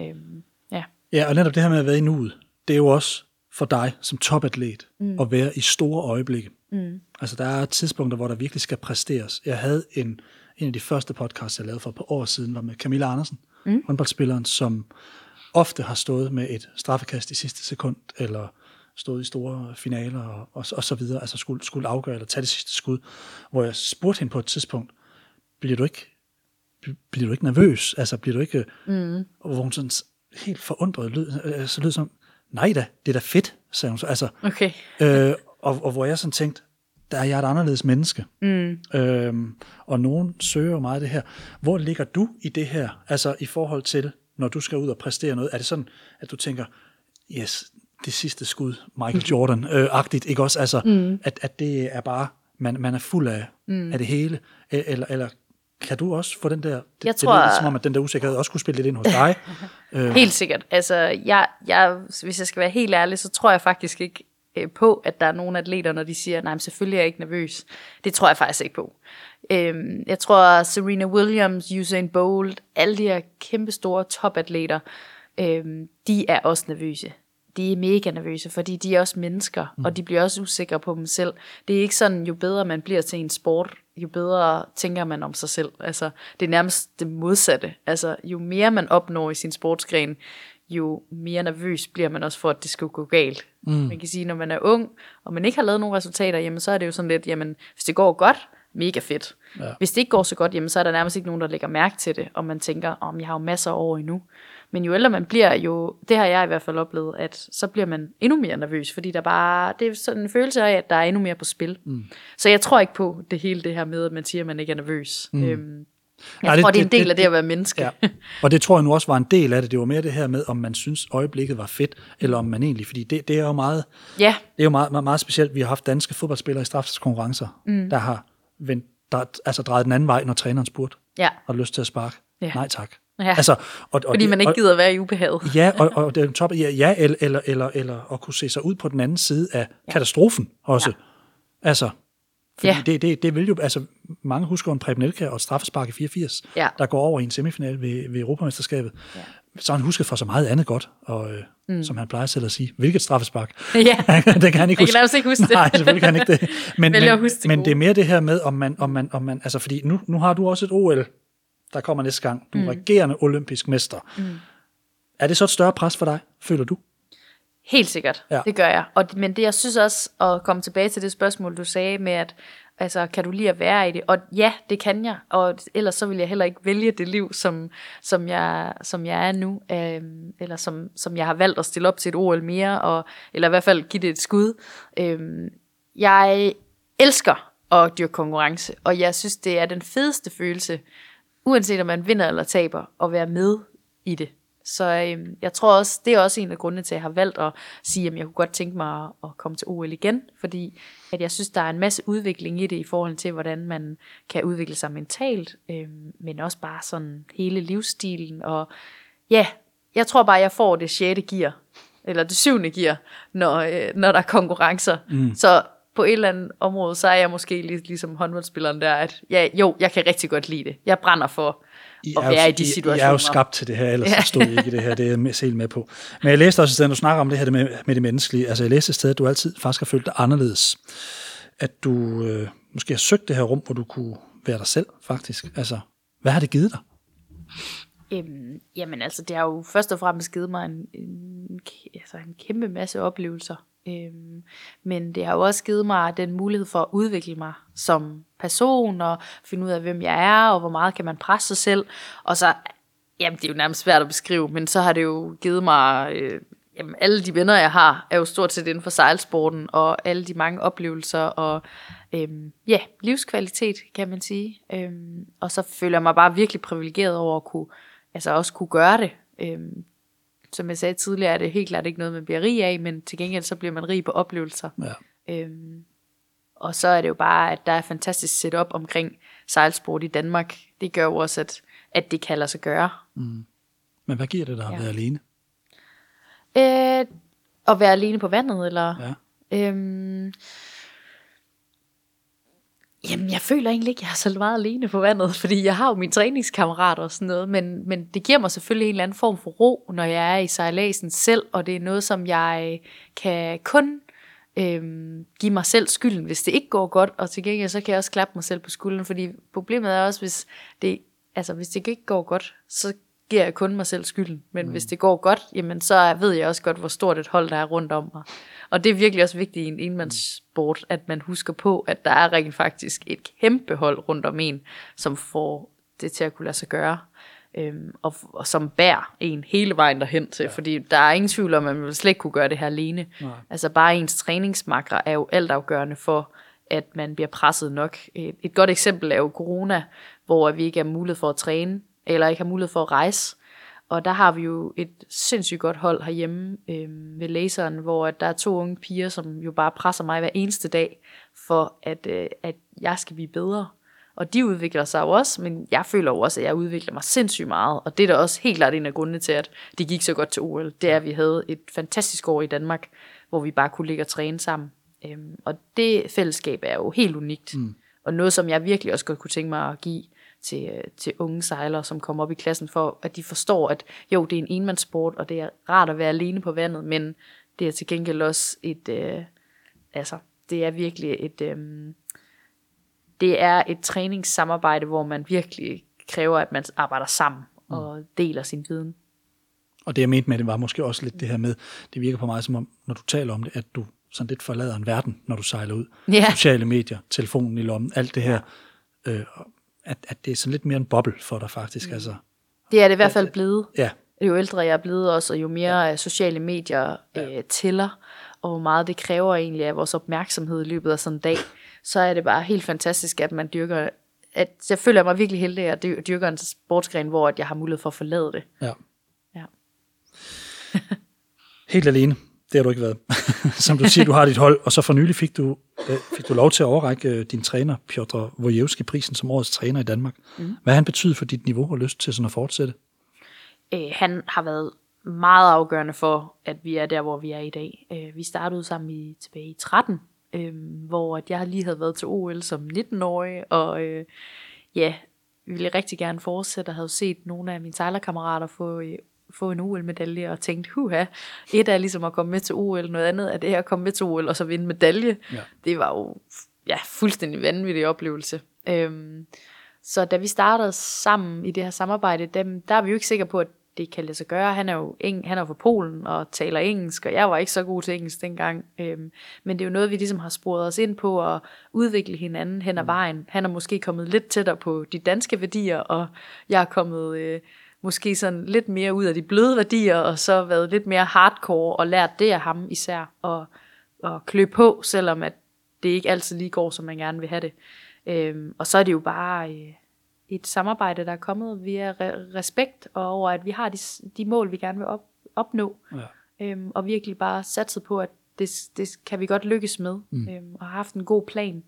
Øhm, ja. ja, og netop det her med at være i nuet, det er jo også for dig som topatlet mm. at være i store øjeblikke. Mm. Altså der er tidspunkter, hvor der virkelig skal præsteres. Jeg havde en, en af de første podcasts, jeg lavede for et par år siden, var med Camilla Andersen, mm. håndboldspilleren, som ofte har stået med et straffekast i sidste sekund, eller stået i store finaler og, og, og så videre, altså skulle, skulle afgøre eller tage det sidste skud, hvor jeg spurgte hende på et tidspunkt, bliver du ikke bliver du ikke nervøs? Altså, bliver du ikke... Mm. Hvor hun sådan helt forundret lyd, altså, lyd som, nej da, det er da fedt, sagde hun så. Altså, okay. øh, og, og hvor jeg sådan tænkte, der er jeg et anderledes menneske. Mm. Øhm, og nogen søger jo meget det her. Hvor ligger du i det her? Altså i forhold til, når du skal ud og præstere noget, er det sådan, at du tænker, yes, det sidste skud, Michael Jordan-agtigt, ikke også? Altså, mm. at, at det er bare, man, man er fuld af, mm. af det hele, eller, eller kan du også få den der, det, jeg tror, det lyder som om, at den der usikkerhed også kunne spille lidt ind hos dig? øh. Helt sikkert. Altså, jeg, jeg, hvis jeg skal være helt ærlig, så tror jeg faktisk ikke øh, på, at der er nogle atleter, når de siger, nej, men selvfølgelig er jeg ikke nervøs. Det tror jeg faktisk ikke på. Øh, jeg tror, Serena Williams, Usain Bolt, alle de her kæmpe store topatleter, øh, de er også nervøse de er mega nervøse, fordi de er også mennesker, mm. og de bliver også usikre på dem selv. Det er ikke sådan, jo bedre man bliver til en sport, jo bedre tænker man om sig selv. Altså, det er nærmest det modsatte. Altså, jo mere man opnår i sin sportsgren, jo mere nervøs bliver man også for, at det skal gå galt. Mm. Man kan sige, når man er ung, og man ikke har lavet nogen resultater, jamen så er det jo sådan lidt, jamen hvis det går godt, mega fedt. Ja. Hvis det ikke går så godt, jamen så er der nærmest ikke nogen, der lægger mærke til det, og man tænker, om oh, jeg har jo masser af år endnu. Men jo ældre man bliver, jo, det har jeg i hvert fald oplevet, at så bliver man endnu mere nervøs, fordi der bare, det er sådan en følelse af, at der er endnu mere på spil. Mm. Så jeg tror ikke på det hele det her med, at man siger, at man ikke er nervøs. Mm. Øhm, jeg Nej, tror, det, det er en del det, af det at være menneske. Ja. Og det tror jeg nu også var en del af det. Det var mere det her med, om man synes, øjeblikket var fedt, eller om man egentlig, fordi det, det er jo meget, ja. det er jo meget, meget, meget specielt. Vi har haft danske fodboldspillere i straffeskonkurrencer, mm. der har vendt, der, altså drejet den anden vej, når træneren spurgte. Ja. Har lyst til at sparke? Ja. Nej tak. Ja. Altså, og, og Fordi man ikke gider at være i ubehaget. Ja, og, og det er top, ja, ja eller, eller, eller, eller at kunne se sig ud på den anden side af ja. katastrofen også. Ja. Altså, fordi ja. det, det, det vil jo, altså mange husker en Preben Elkær og straffespark i 84, ja. der går over i en semifinal ved, ved Europamesterskabet. Ja. Så han husker for så meget andet godt, og øh, mm. som han plejer selv at sige, hvilket straffespark. Ja. det kan han ikke huske. Jeg kan ikke huske det. Nej, selvfølgelig kan han ikke det. Men, men, det men det er mere det her med, om man, om man, om man altså fordi nu, nu har du også et OL der kommer næste gang. Du er mm. regerende olympisk mester. Mm. Er det så et større pres for dig, føler du? Helt sikkert, ja. det gør jeg. Og, men det jeg synes også, at komme tilbage til det spørgsmål, du sagde med, at altså, kan du lide at være i det? Og ja, det kan jeg, og ellers så vil jeg heller ikke vælge det liv, som, som, jeg, som jeg er nu, øhm, eller som, som jeg har valgt at stille op til et OL mere, og, eller i hvert fald give det et skud. Øhm, jeg elsker at dyrke konkurrence, og jeg synes, det er den fedeste følelse, uanset om man vinder eller taber, at være med i det. Så øhm, jeg tror også, det er også en af grundene til, at jeg har valgt at sige, at jeg kunne godt tænke mig at, at komme til OL igen, fordi at jeg synes, der er en masse udvikling i det i forhold til, hvordan man kan udvikle sig mentalt, øhm, men også bare sådan hele livsstilen. Og ja, jeg tror bare, jeg får det sjette gear, eller det syvende gear, når, øh, når der er konkurrencer. Mm. Så på et eller andet område, så er jeg måske lig, ligesom håndboldspilleren der, at ja, jo, jeg kan rigtig godt lide det. Jeg brænder for I at være jo, i de situationer. Jeg er jo skabt til det her, ellers ja. stod jeg ikke i det her, det er jeg helt med på. Men jeg læste også et sted, du snakker om det her med, med det menneskelige, altså jeg læste et sted, at du altid faktisk har følt dig anderledes. At du øh, måske har søgt det her rum, hvor du kunne være dig selv, faktisk. Altså, hvad har det givet dig? Øhm, jamen altså, det har jo først og fremmest givet mig en, en, altså en kæmpe masse oplevelser. Øhm, men det har jo også givet mig den mulighed for at udvikle mig som person, og finde ud af, hvem jeg er, og hvor meget kan man presse sig selv. Og så, jamen det er jo nærmest svært at beskrive, men så har det jo givet mig, øh, jamen alle de venner, jeg har, er jo stort set inden for sejlsporten, og alle de mange oplevelser, og øhm, ja, livskvalitet, kan man sige. Øhm, og så føler jeg mig bare virkelig privilegeret over at kunne, altså også kunne gøre det. Øhm, som jeg sagde tidligere, er det helt klart ikke noget, man bliver rig af, men til gengæld så bliver man rig på oplevelser. Ja. Øhm, og så er det jo bare, at der er fantastisk setup omkring sejlsport i Danmark. Det gør jo også, at, at det kan lade sig gøre. Mm. Men hvad giver det dig at ja. være alene? Øh, at være alene på vandet, eller? Ja. Øhm, Jamen, jeg føler egentlig ikke, at jeg er så meget alene på vandet, fordi jeg har jo min træningskammerat og sådan noget, men, men det giver mig selvfølgelig en eller anden form for ro, når jeg er i sejladsen selv, og det er noget, som jeg øh, kan kun øhm, give mig selv skylden, hvis det ikke går godt, og til gengæld så kan jeg også klappe mig selv på skulderen, fordi problemet er også, hvis det, altså, hvis det ikke går godt, så giver jeg kun mig selv skylden, men mm. hvis det går godt, jamen så ved jeg også godt, hvor stort et hold der er rundt om mig. Og det er virkelig også vigtigt i en enmandssport, at man husker på, at der er rent faktisk et kæmpe hold rundt om en, som får det til at kunne lade sig gøre. Øhm, og, og som bærer en hele vejen derhen til, ja. fordi der er ingen tvivl om, at man slet ikke kunne gøre det her alene. Nej. Altså bare ens træningsmakre er jo altafgørende for, at man bliver presset nok. Et, et godt eksempel er jo corona, hvor vi ikke har mulighed for at træne, eller ikke har mulighed for at rejse. Og der har vi jo et sindssygt godt hold herhjemme øh, ved laseren, hvor der er to unge piger, som jo bare presser mig hver eneste dag, for at, øh, at jeg skal blive bedre. Og de udvikler sig jo også, men jeg føler jo også, at jeg udvikler mig sindssygt meget. Og det er da også helt klart en af grundene til, at det gik så godt til OL. Det er, at vi havde et fantastisk år i Danmark, hvor vi bare kunne ligge og træne sammen. Øhm, og det fællesskab er jo helt unikt. Mm. Og noget, som jeg virkelig også godt kunne tænke mig at give til, øh, til unge sejlere, som kommer op i klassen, for at de forstår, at jo, det er en enmandssport, og det er rart at være alene på vandet, men det er til gengæld også et, øh, altså, det er virkelig et, øh, det er et træningssamarbejde, hvor man virkelig kræver, at man arbejder sammen mm. og deler sin viden. Og det jeg mente med det var måske også lidt det her med, det virker på mig som om, når du taler om det, at du sådan lidt forlader en verden, når du sejler ud. Ja. Sociale medier, telefonen i lommen, alt det her. Øh, at, at det er sådan lidt mere en boble for dig faktisk. Mm. Altså, Det er det i hvert fald blevet. ja, Jo ældre jeg er blevet også, og jo mere ja. sociale medier øh, tæller, og hvor meget det kræver egentlig af vores opmærksomhed i løbet af sådan en dag, så er det bare helt fantastisk, at man dyrker, at jeg føler mig virkelig heldig, at jeg dyrker en sportsgren, hvor at jeg har mulighed for at forlade det. ja. Ja. Helt alene. Det har du ikke været. Som du siger, du har dit hold, og så for nylig fik du, øh, fik du lov til at overrække øh, din træner, Piotr Wojewski, prisen som årets træner i Danmark. Mm. Hvad har han betydet for dit niveau og lyst til sådan at fortsætte? Øh, han har været meget afgørende for, at vi er der, hvor vi er i dag. Øh, vi startede sammen i, tilbage i 13, øh, hvor at jeg lige havde været til OL som 19-årig, og øh, ja, ville rigtig gerne fortsætte, og havde set nogle af mine sejlerkammerater få, øh, få en OL-medalje, og tænkt, huha, et er ligesom at komme med til OL, noget andet er det her at komme med til OL, og så vinde medalje. Ja. Det var jo ja, fuldstændig vanvittig oplevelse. Øhm, så da vi startede sammen i det her samarbejde, dem, der er vi jo ikke sikre på, at det kan lade sig gøre. Han er jo eng, han er fra Polen og taler engelsk, og jeg var ikke så god til engelsk dengang. Øhm, men det er jo noget, vi ligesom har sporet os ind på at udvikle hinanden hen ad vejen. Han er måske kommet lidt tættere på de danske værdier, og jeg er kommet øh, måske sådan lidt mere ud af de bløde værdier, og så været lidt mere hardcore og lært det af ham især, og, og klø på, selvom at det ikke altid lige går, som man gerne vil have det. Øhm, og så er det jo bare øh, et samarbejde, der er kommet via re- respekt, og over at vi har de, de mål, vi gerne vil op, opnå, Ja. øhm, og virkelig bare satset på, at det, det kan vi godt lykkes med, mm. øhm, og har haft en god plan.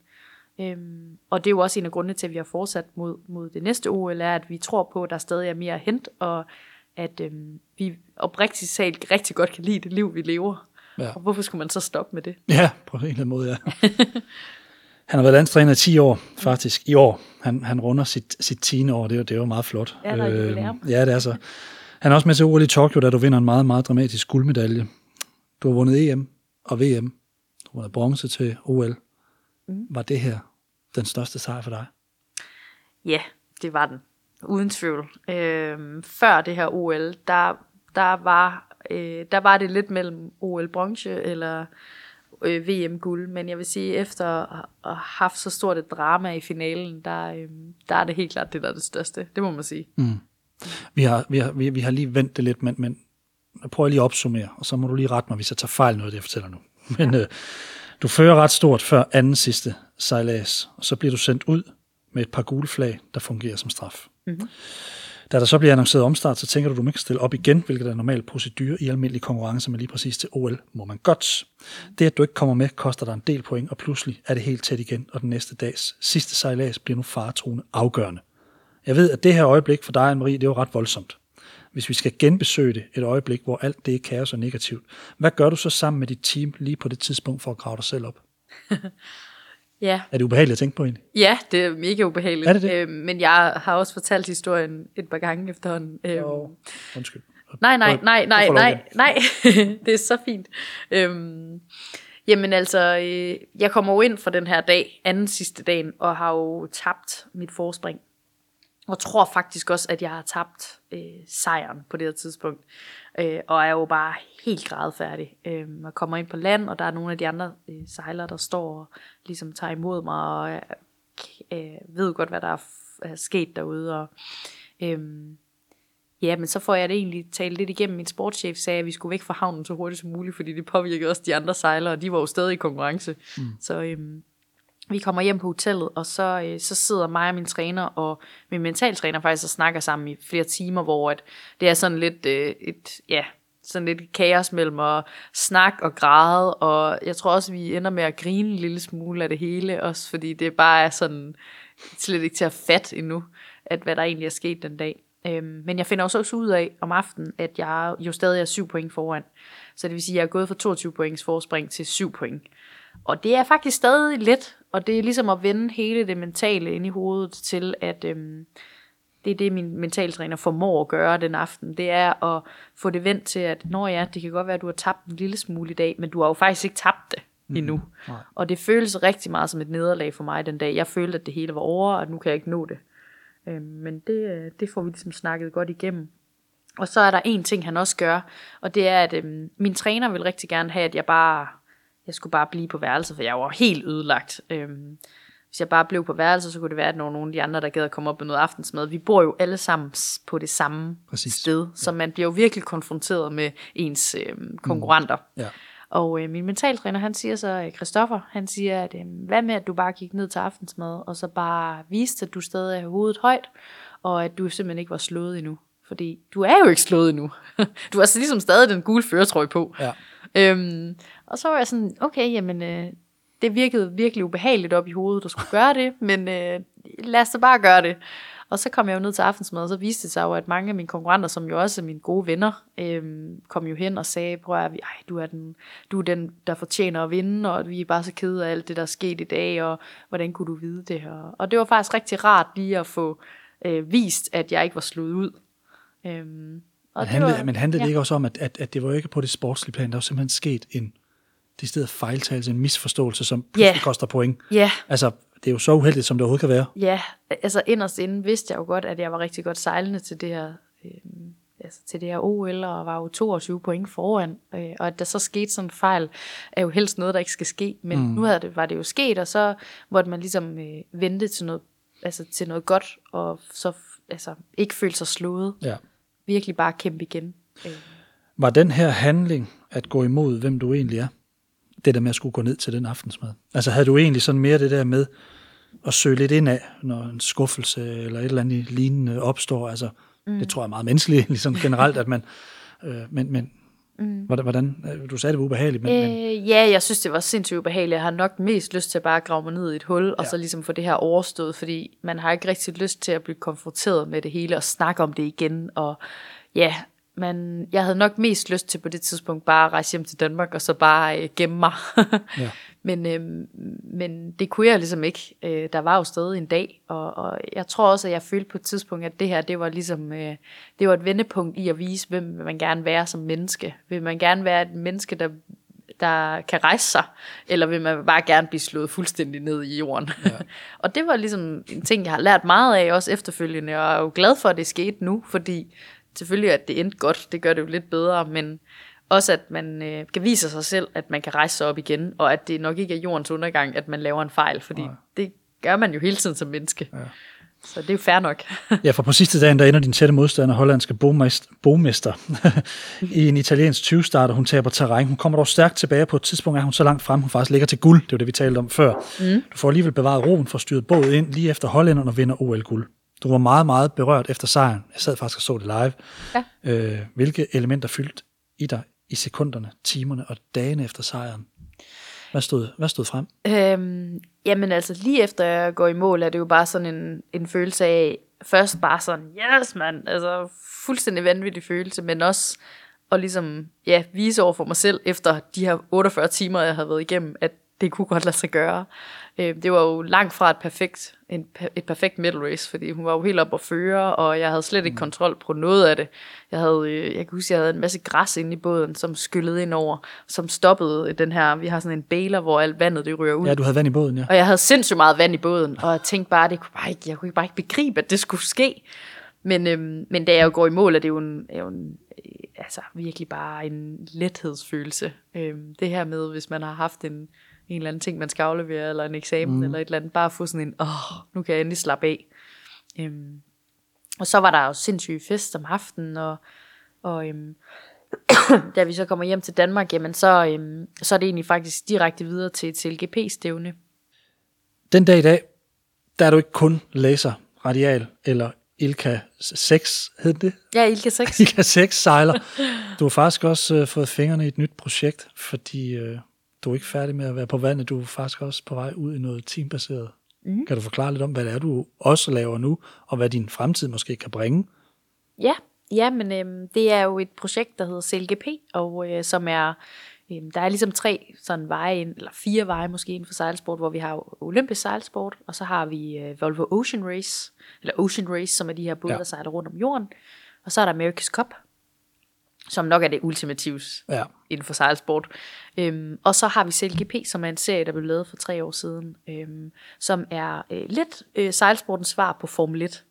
Øhm, og det er jo også en af grundene til, at vi har fortsat mod, mod det næste OL, er, at vi tror på, at der stadig er mere at hente, og at øhm, vi oprigtigt talt rigtig godt kan lide det liv, vi lever. Ja. Og hvorfor skulle man så stoppe med det? Ja, på en eller anden måde, ja. Han har været landstræner i 10 år, faktisk, i år. Han, han runder sit, sit 10. år, det er, jo- det er jo meget flot. Ja, der er jubilæum. ja, det er så. Han er også med til OL i Tokyo, da du vinder en meget, meget dramatisk guldmedalje. Du har vundet EM og VM. Du har vundet bronze til OL. Mm. Var det her den største sejr for dig? Ja, det var den. Uden tvivl. Øhm, før det her OL, der, der, var, øh, der var det lidt mellem OL bronze eller øh, VM guld, men jeg vil sige, efter at have haft så stort et drama i finalen, der, øh, der er det helt klart det, der er det største. Det må man sige. Vi har, vi har, vi, vi har lige vendt det lidt, men, men jeg prøver lige at opsummere, og så må du lige rette mig, hvis jeg tager fejl noget af det, jeg fortæller nu. Men øh, du fører ret stort før anden sidste sejlads, og så bliver du sendt ud med et par gule flag, der fungerer som straf. Mm-hmm. Da der så bliver annonceret omstart, så tænker du, du må ikke stille op igen, hvilket er normal procedure i almindelig konkurrence, men lige præcis til OL må man godt. Det, at du ikke kommer med, koster dig en del point, og pludselig er det helt tæt igen, og den næste dags sidste sejlads bliver nu faretruende afgørende. Jeg ved, at det her øjeblik for dig, Anne-Marie, det er jo ret voldsomt. Hvis vi skal genbesøge det, et øjeblik, hvor alt det er kaos og negativt, hvad gør du så sammen med dit team lige på det tidspunkt for at grave dig selv op? Ja, Er det ubehageligt at tænke på egentlig? ja det er mega ubehageligt. Er det det? Øhm, men jeg har også fortalt historien et par gange efterhånden. Øhm, Undskyld. Nej, nej, nej, nej, nej, nej. det er så fint. Øhm, jamen altså, øh, jeg kommer jo ind for den her dag, anden sidste dagen, og har jo tabt mit forspring. Og tror faktisk også, at jeg har tabt øh, sejren på det her tidspunkt. Øh, og er jo bare helt gradfærdig. Øh, jeg kommer ind på land, og der er nogle af de andre øh, sejlere, der står og ligesom tager imod mig, og øh, øh, ved godt, hvad der er, er sket derude. Og, øh, Ja, men så får jeg det egentlig talt lidt igennem. Min sportschef sagde, at vi skulle væk fra havnen så hurtigt som muligt, fordi det påvirkede også de andre sejlere, og de var jo stadig i konkurrence. Mm. Så øhm, vi kommer hjem på hotellet, og så, øh, så sidder mig og min træner og min mentaltræner faktisk og snakker sammen i flere timer, hvor at det er sådan lidt øh, et, ja, sådan lidt kaos mellem at snakke og græde, og jeg tror også, vi ender med at grine en lille smule af det hele, også fordi det bare er sådan slet ikke til at fatte endnu, at hvad der egentlig er sket den dag. Øhm, men jeg finder også ud af om aftenen, at jeg jo stadig er 7 point foran. Så det vil sige, at jeg er gået fra 22 points forspring til 7 point. Og det er faktisk stadig lidt, og det er ligesom at vende hele det mentale ind i hovedet til, at øhm, det er det, min mentaltræner formår at gøre den aften. Det er at få det vendt til, at når ja, det kan godt være, at du har tabt en lille smule i dag, men du har jo faktisk ikke tabt det endnu. nej. Og det føles rigtig meget som et nederlag for mig den dag. Jeg følte, at det hele var over, og nu kan jeg ikke nå det. Øhm, men det, øh, det får vi ligesom snakket godt igennem. Og så er der en ting, han også gør, og det er, at øhm, min træner vil rigtig gerne have, at jeg bare, jeg skulle bare blive på værelset, for jeg var helt ødelagt. Øhm, hvis jeg bare blev på værelset, så kunne det være, at nogle, af de andre, der gad at komme op med noget aftensmad. Vi bor jo alle sammen på det samme Præcis. sted, så man bliver jo virkelig konfronteret med ens øhm, konkurrenter. Ja. Og øh, min mentaltræner, han siger så, øh, Christoffer, han siger, at øh, hvad med, at du bare gik ned til aftensmad, og så bare viste, at du stadig er hovedet højt, og at du simpelthen ikke var slået endnu. Fordi du er jo ikke slået endnu. du har så ligesom stadig den gule føretrøje på. Ja. Øhm, og så var jeg sådan, okay, jamen, øh, det virkede virkelig ubehageligt op i hovedet, at skulle gøre det, men øh, lad os da bare gøre det. Og så kom jeg jo ned til aftensmad, og så viste det sig jo, at mange af mine konkurrenter, som jo også er mine gode venner, øhm, kom jo hen og sagde, prøv at ej, du er, den, du er den, der fortjener at vinde, og vi er bare så kede af alt det, der er sket i dag, og hvordan kunne du vide det her? Og det var faktisk rigtig rart lige at få øh, vist, at jeg ikke var slået ud. Øhm, og Men handlede, var- men handlede ja. det ikke også om, at, at, at det var jo ikke på det sportslige plan, der var simpelthen sket en det stedet fejltagelse, en misforståelse, som pludselig Ja. koster point. Ja, Altså, det er jo så uheldigt, som det overhovedet kan være. Ja, altså inderst inden vidste jeg jo godt, at jeg var rigtig godt sejlende til det her, øh, altså til det her OL, og var jo 22 point foran. Øh, og at der så skete sådan en fejl, er jo helst noget, der ikke skal ske. Men mm. nu havde det, var det jo sket, og så måtte man ligesom øh, vente til noget, altså til noget godt, og så altså, ikke føle sig slået. Ja. Virkelig bare kæmpe igen. Øh. Var den her handling at gå imod, hvem du egentlig er, det der med at skulle gå ned til den aftensmad? Altså havde du egentlig sådan mere det der med at søge lidt ind af, når en skuffelse eller et eller andet lignende opstår? Altså, mm. det tror jeg er meget menneskeligt, ligesom generelt, at man... Øh, men, men mm. hvordan, øh, du sagde, det var ubehageligt, men, øh, men ja, jeg synes, det var sindssygt ubehageligt. Jeg har nok mest lyst til at bare grave mig ned i et hul, ja. og så ligesom få det her overstået, fordi man har ikke rigtig lyst til at blive konfronteret med det hele, og snakke om det igen, og ja, man, jeg havde nok mest lyst til på det tidspunkt bare at rejse hjem til Danmark, og så bare øh, gemme mig. Ja. Men, øh, men det kunne jeg ligesom ikke. Øh, der var jo stadig en dag, og, og jeg tror også, at jeg følte på et tidspunkt, at det her, det var ligesom, øh, det var et vendepunkt i at vise, hvem vil man gerne være som menneske. Vil man gerne være et menneske, der der kan rejse sig, eller vil man bare gerne blive slået fuldstændig ned i jorden. Ja. og det var ligesom en ting, jeg har lært meget af, også efterfølgende, og jeg er jo glad for, at det skete nu, fordi selvfølgelig, at det endte godt, det gør det jo lidt bedre, men også, at man øh, kan vise sig selv, at man kan rejse sig op igen, og at det nok ikke er jordens undergang, at man laver en fejl, fordi Nej. det gør man jo hele tiden som menneske. Ja. Så det er jo fair nok. Ja, for på sidste dagen, der ender din tætte modstander, hollandske bogmester, bogmester i en italiensk 20-starter. Hun taber terræn. Hun kommer dog stærkt tilbage. På et tidspunkt er hun så langt frem, hun faktisk ligger til guld. Det var det, vi talte om før. Mm. Du får alligevel bevaret roen for styret båd ind lige efter hollænderne og vinder OL-guld. Du var meget, meget berørt efter sejren. Jeg sad faktisk og så det live. Ja. Øh, hvilke elementer fyldt i dig i sekunderne, timerne og dagene efter sejren? Hvad stod, hvad stod frem? Øhm, jamen altså, lige efter jeg går i mål, er det jo bare sådan en, en følelse af, først bare sådan, yes mand, altså fuldstændig vanvittig følelse, men også at ligesom, ja, vise over for mig selv, efter de her 48 timer, jeg har været igennem, at det kunne godt lade sig gøre. Øh, det var jo langt fra et perfekt, en, et perfekt middle race, fordi hun var jo helt op at føre, og jeg havde slet ikke kontrol på noget af det. Jeg havde, øh, jeg kan huske, jeg havde en masse græs inde i båden, som skyllede ind over, som stoppede den her, vi har sådan en baler, hvor alt vandet det ryger ud. Ja, du havde vand i båden, ja. Og jeg havde sindssygt meget vand i båden, og jeg tænkte bare, det kunne bare ikke, jeg kunne bare ikke begribe, at det skulle ske. Men, øhm, men da jeg jo går i mål, er det jo, en, er jo en, øh, altså, virkelig bare en lethedsfølelse. Øhm, det her med, hvis man har haft en, en eller anden ting, man skal aflevere, eller en eksamen, mm. eller et eller andet, bare få sådan en, åh, nu kan jeg endelig slappe af. Øhm, og så var der jo sindssyg fest om aftenen, og, og øhm, da vi så kommer hjem til Danmark, jamen så, øhm, så er det egentlig faktisk direkte videre til et CLGP-stævne. Den dag i dag, der er du ikke kun laser, radial eller Ilka 6, hed det? Ja, Ilka 6. Ilka 6 sejler. Du har faktisk også øh, fået fingrene i et nyt projekt, fordi øh, du er ikke færdig med at være på vandet. Du er faktisk også på vej ud i noget teambaseret. Mm. Kan du forklare lidt om, hvad det er, du også laver nu, og hvad din fremtid måske kan bringe? Ja, ja men øhm, det er jo et projekt, der hedder CLGP, og øh, som er, øhm, der er ligesom tre sådan veje, ind, eller fire veje måske inden for sejlsport, hvor vi har olympisk sejlsport, og så har vi øh, Volvo Ocean Race, eller Ocean Race, som er de her både, ja. der sejler rundt om jorden, og så er der America's Cup, som nok er det ultimative Ja. inden for sejlsport. Øhm, og så har vi CLGP, som er en serie, der blev lavet for tre år siden, øhm, som er øh, lidt øh, sejlsportens svar på Formel 1.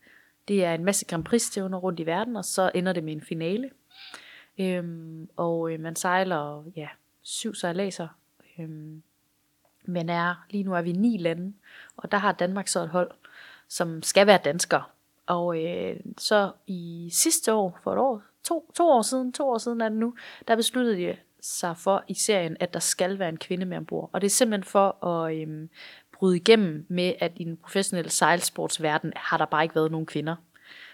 Det er en masse Grand Prix-stævner rundt i verden, og så ender det med en finale. Øhm, og øh, man sejler ja, syv sejladser. Øhm, men er, lige nu er vi ni lande, og der har Danmark så et hold, som skal være danskere. Og øh, så i sidste år, for et år, to, to år siden, to år siden er det nu, der besluttede de sig for i serien, at der skal være en kvinde med ombord. Og det er simpelthen for at øhm, bryde igennem med, at i den professionelle sejlsportsverden har der bare ikke været nogen kvinder.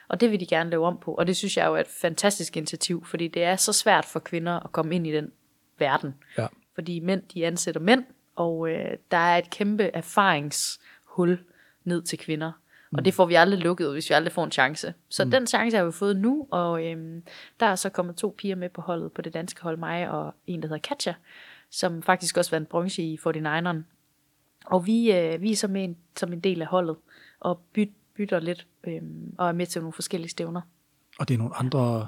Og det vil de gerne lave om på, og det synes jeg er jo er et fantastisk initiativ, fordi det er så svært for kvinder at komme ind i den verden. Ja. Fordi mænd, de ansætter mænd, og øh, der er et kæmpe erfaringshul ned til kvinder. Og det får vi aldrig lukket, hvis vi aldrig får en chance. Så mm. den chance har vi fået nu, og øhm, der er så kommet to piger med på holdet, på det danske hold, mig og en, der hedder Katja, som faktisk også vandt bronze i 49'eren. Og vi, øh, vi er så med en, som en del af holdet, og byt, bytter lidt, øhm, og er med til nogle forskellige stævner. Og det er nogle andre,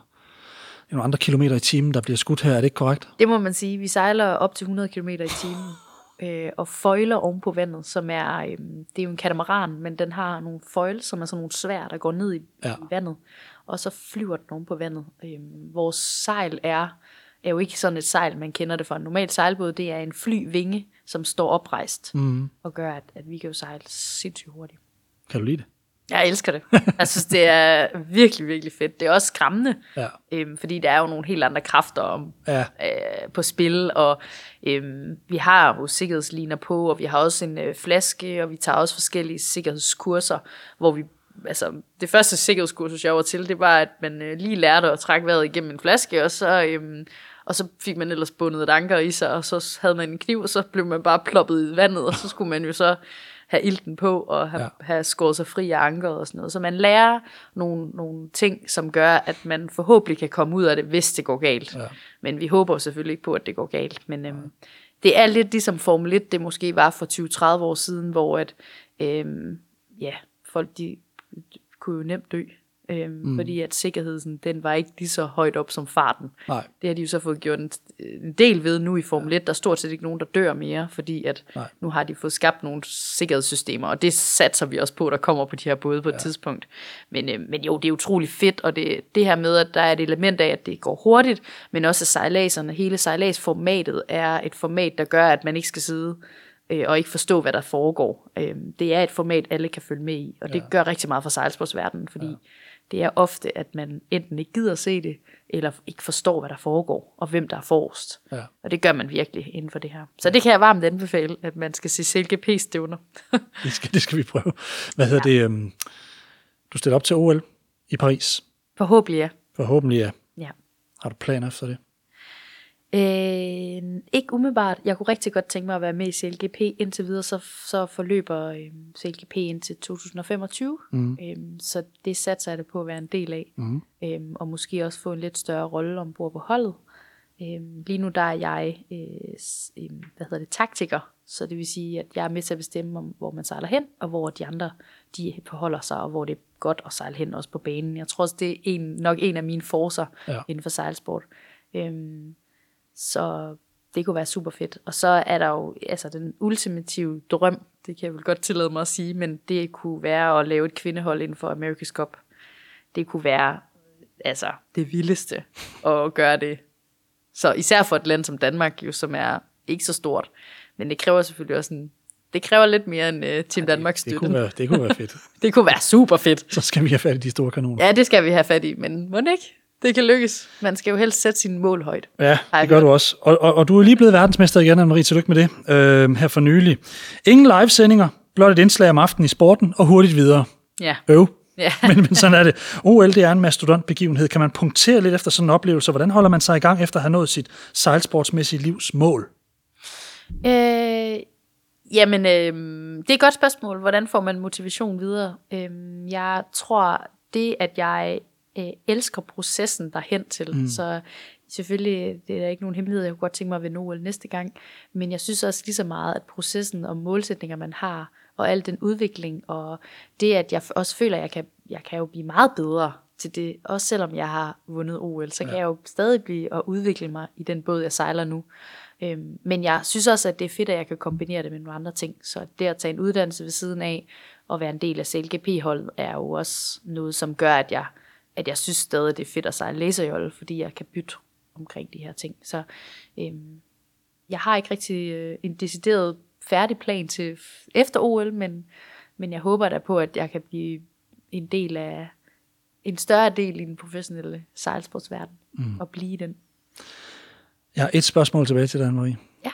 nogle andre kilometer i timen, der bliver skudt her, er det ikke korrekt? Det må man sige. Vi sejler op til 100 km i timen øh, og føjler oven på vandet, som er, øh, det er jo en katamaran, men den har nogle føjler, som er sådan nogle svær, der går ned i, ja. i vandet, og så flyver den oven på vandet. Øh, vores sejl er, er jo ikke sådan et sejl, man kender det fra en normal sejlbåd, det er en flyvinge, som står oprejst, Mm. og gør, at, at vi kan jo sejle sindssygt hurtigt. Kan du lide det? Jeg elsker det. Jeg synes, det er virkelig, virkelig fedt. Det er også skræmmende, Ja. øhm, fordi der er jo nogle helt andre kræfter om, Ja. øh, på spil, og øhm, vi har jo sikkerhedsliner på, og vi har også en øh, flaske, og vi tager også forskellige sikkerhedskurser, hvor vi, altså det første sikkerhedskursus, jeg var til, det var, at man øh, lige lærte at trække vejret igennem en flaske, og så, øhm, og så fik man ellers bundet et anker i sig, og så havde man en kniv, og så blev man bare ploppet i vandet, og så skulle man jo så have ilten på og have, Ja. have skåret sig fri af ankeret og sådan noget. Så man lærer nogle, nogle ting, som gør, at man forhåbentlig kan komme ud af det, hvis det går galt. Ja. Men vi håber selvfølgelig ikke på, at det går galt. Men øhm, det er lidt ligesom Formel 1, det måske var for 20-30 år siden, hvor at, øhm, ja, folk de, kunne jo nemt dø. Øhm, mm. Fordi at sikkerheden, den var ikke lige så højt op som farten. Nej. Det har de jo så fået gjort en, en del ved nu i Formel 1. Der er stort set ikke nogen, der dør mere, fordi at Nej. nu har de fået skabt nogle sikkerhedssystemer, og det satser vi også på, der kommer på de her både på et tidspunkt. Men, øh, men jo, det er utrolig fedt, og det, det her med, at der er et element af, at det går hurtigt, men også at sejladserne, hele sejladsformatet er et format, der gør, at man ikke skal sidde øh, og ikke forstå, hvad der foregår. Øh, det er et format, alle kan følge med i, og det Ja. gør rigtig meget for sejlsportsverdenen, fordi ja. Det er ofte, at man enten ikke gider se det, eller ikke forstår, hvad der foregår, og hvem der er forrest. Ja. Og det gør man virkelig inden for det her. Så det kan jeg varmt anbefale, at man skal se CLGP-stævner. Det skal, det skal vi prøve. Hvad hedder ja. det? Um, du stiller op til OL i Paris. Forhåbentlig ja. Forhåbentlig ja. ja. Har du planer efter det? Øh, ikke umiddelbart. Jeg kunne rigtig godt tænke mig at være med i CLGP. Indtil videre så, så forløber øh, CLGP indtil 2025. Mm. Øh, så det satser jeg det på at være en del af. Mm. Øh, og måske også få en lidt større rolle ombord på holdet. Øh, lige nu der er jeg øh, s- øh, hvad hedder det, taktiker. Så det vil sige, at jeg er med til at bestemme, om, hvor man sejler hen, og hvor de andre de forholder sig, og hvor det er godt at sejle hen også på banen. Jeg tror også, det er en, nok en af mine forcer Ja. inden for sejlsport. Øhm, så det kunne være super fedt. Og så er der jo altså den ultimative drøm, det kan jeg vel godt tillade mig at sige, men det kunne være at lave et kvindehold inden for America's Cup. Det kunne være altså det vildeste at gøre det. Så især for et land som Danmark, jo, som er ikke så stort. Men det kræver selvfølgelig også en, det kræver lidt mere end uh, Team Danmark Det støtte. kunne være, det kunne være fedt. det kunne være super fedt. Så skal vi have fat i de store kanoner. Ja, det skal vi have fat i, men må ikke? Det kan lykkes. Man skal jo helst sætte sine mål højt. Ja, det gør du også. Og, og, og du er lige blevet verdensmester igen, Anne-Marie. Tillykke med det øh, her for nylig. Ingen livesendinger, blot et indslag om aftenen i sporten og hurtigt videre. Ja. Øv. Ja. men, men sådan er det. OL, det er en mastodontbegivenhed. Kan man punktere lidt efter sådan en oplevelse? Hvordan holder man sig i gang efter at have nået sit sejlsportsmæssige livs mål? Øh, jamen, øh, det er et godt spørgsmål. Hvordan får man motivation videre? Øh, jeg tror, det at jeg øh, elsker processen derhen til, mm. så selvfølgelig, det er der ikke nogen hemmelighed, jeg kunne godt tænke mig at vinde OL næste gang, men jeg synes også lige så meget, at processen og målsætninger, man har, og al den udvikling, og det, at jeg også føler, at jeg kan, jeg kan jo blive meget bedre til det, også selvom jeg har vundet OL, så kan jeg jo stadig blive og udvikle mig i den båd, jeg sejler nu. Øhm, men jeg synes også, at det er fedt, at jeg kan kombinere det med nogle andre ting. Så det at tage en uddannelse ved siden af, at være en del af CLGP-holdet er jo også noget, som gør, at jeg, at jeg synes stadig, det er fedt at sejle laserjolle, fordi jeg kan bytte omkring de her ting. Så øhm, jeg har ikke rigtig øh, en decideret færdig plan til efter OL, men, men jeg håber da på, at jeg kan blive en del af en større del i den professionelle sejlsportsverden mm. og blive den. Jeg har et spørgsmål tilbage til dig, Marie. Ja.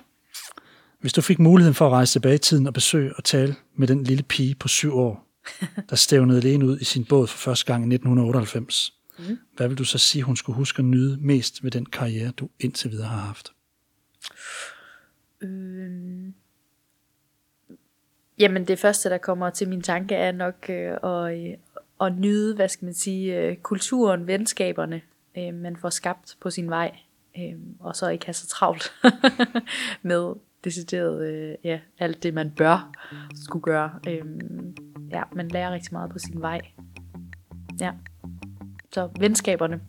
Hvis du fik muligheden for at rejse tilbage i tiden og besøge og tale med den lille pige på syv år, der stævnede alene ud i sin båd for første gang i 1998, mm. hvad vil du så sige, hun skulle huske at nyde mest ved den karriere, du indtil videre har haft? Øh, jamen det første, der kommer til min tanke, er nok øh, at, øh, at nyde, hvad skal man sige, øh, kulturen, venskaberne, øh, man får skabt på sin vej, øh, og så ikke have så travlt med decideret øh, ja, alt det, man bør skulle gøre. Øh, ja, man lærer rigtig meget på sin vej. Ja. Så venskaberne,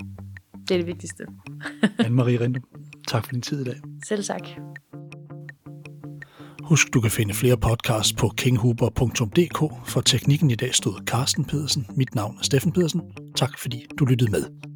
det er det vigtigste. Anne-Marie Rindum, tak for din tid i dag. Selv tak. Husk, du kan finde flere podcasts på kinghuber.dk. For teknikken i dag stod Carsten Pedersen. Mit navn er Steffen Pedersen. Tak fordi du lyttede med.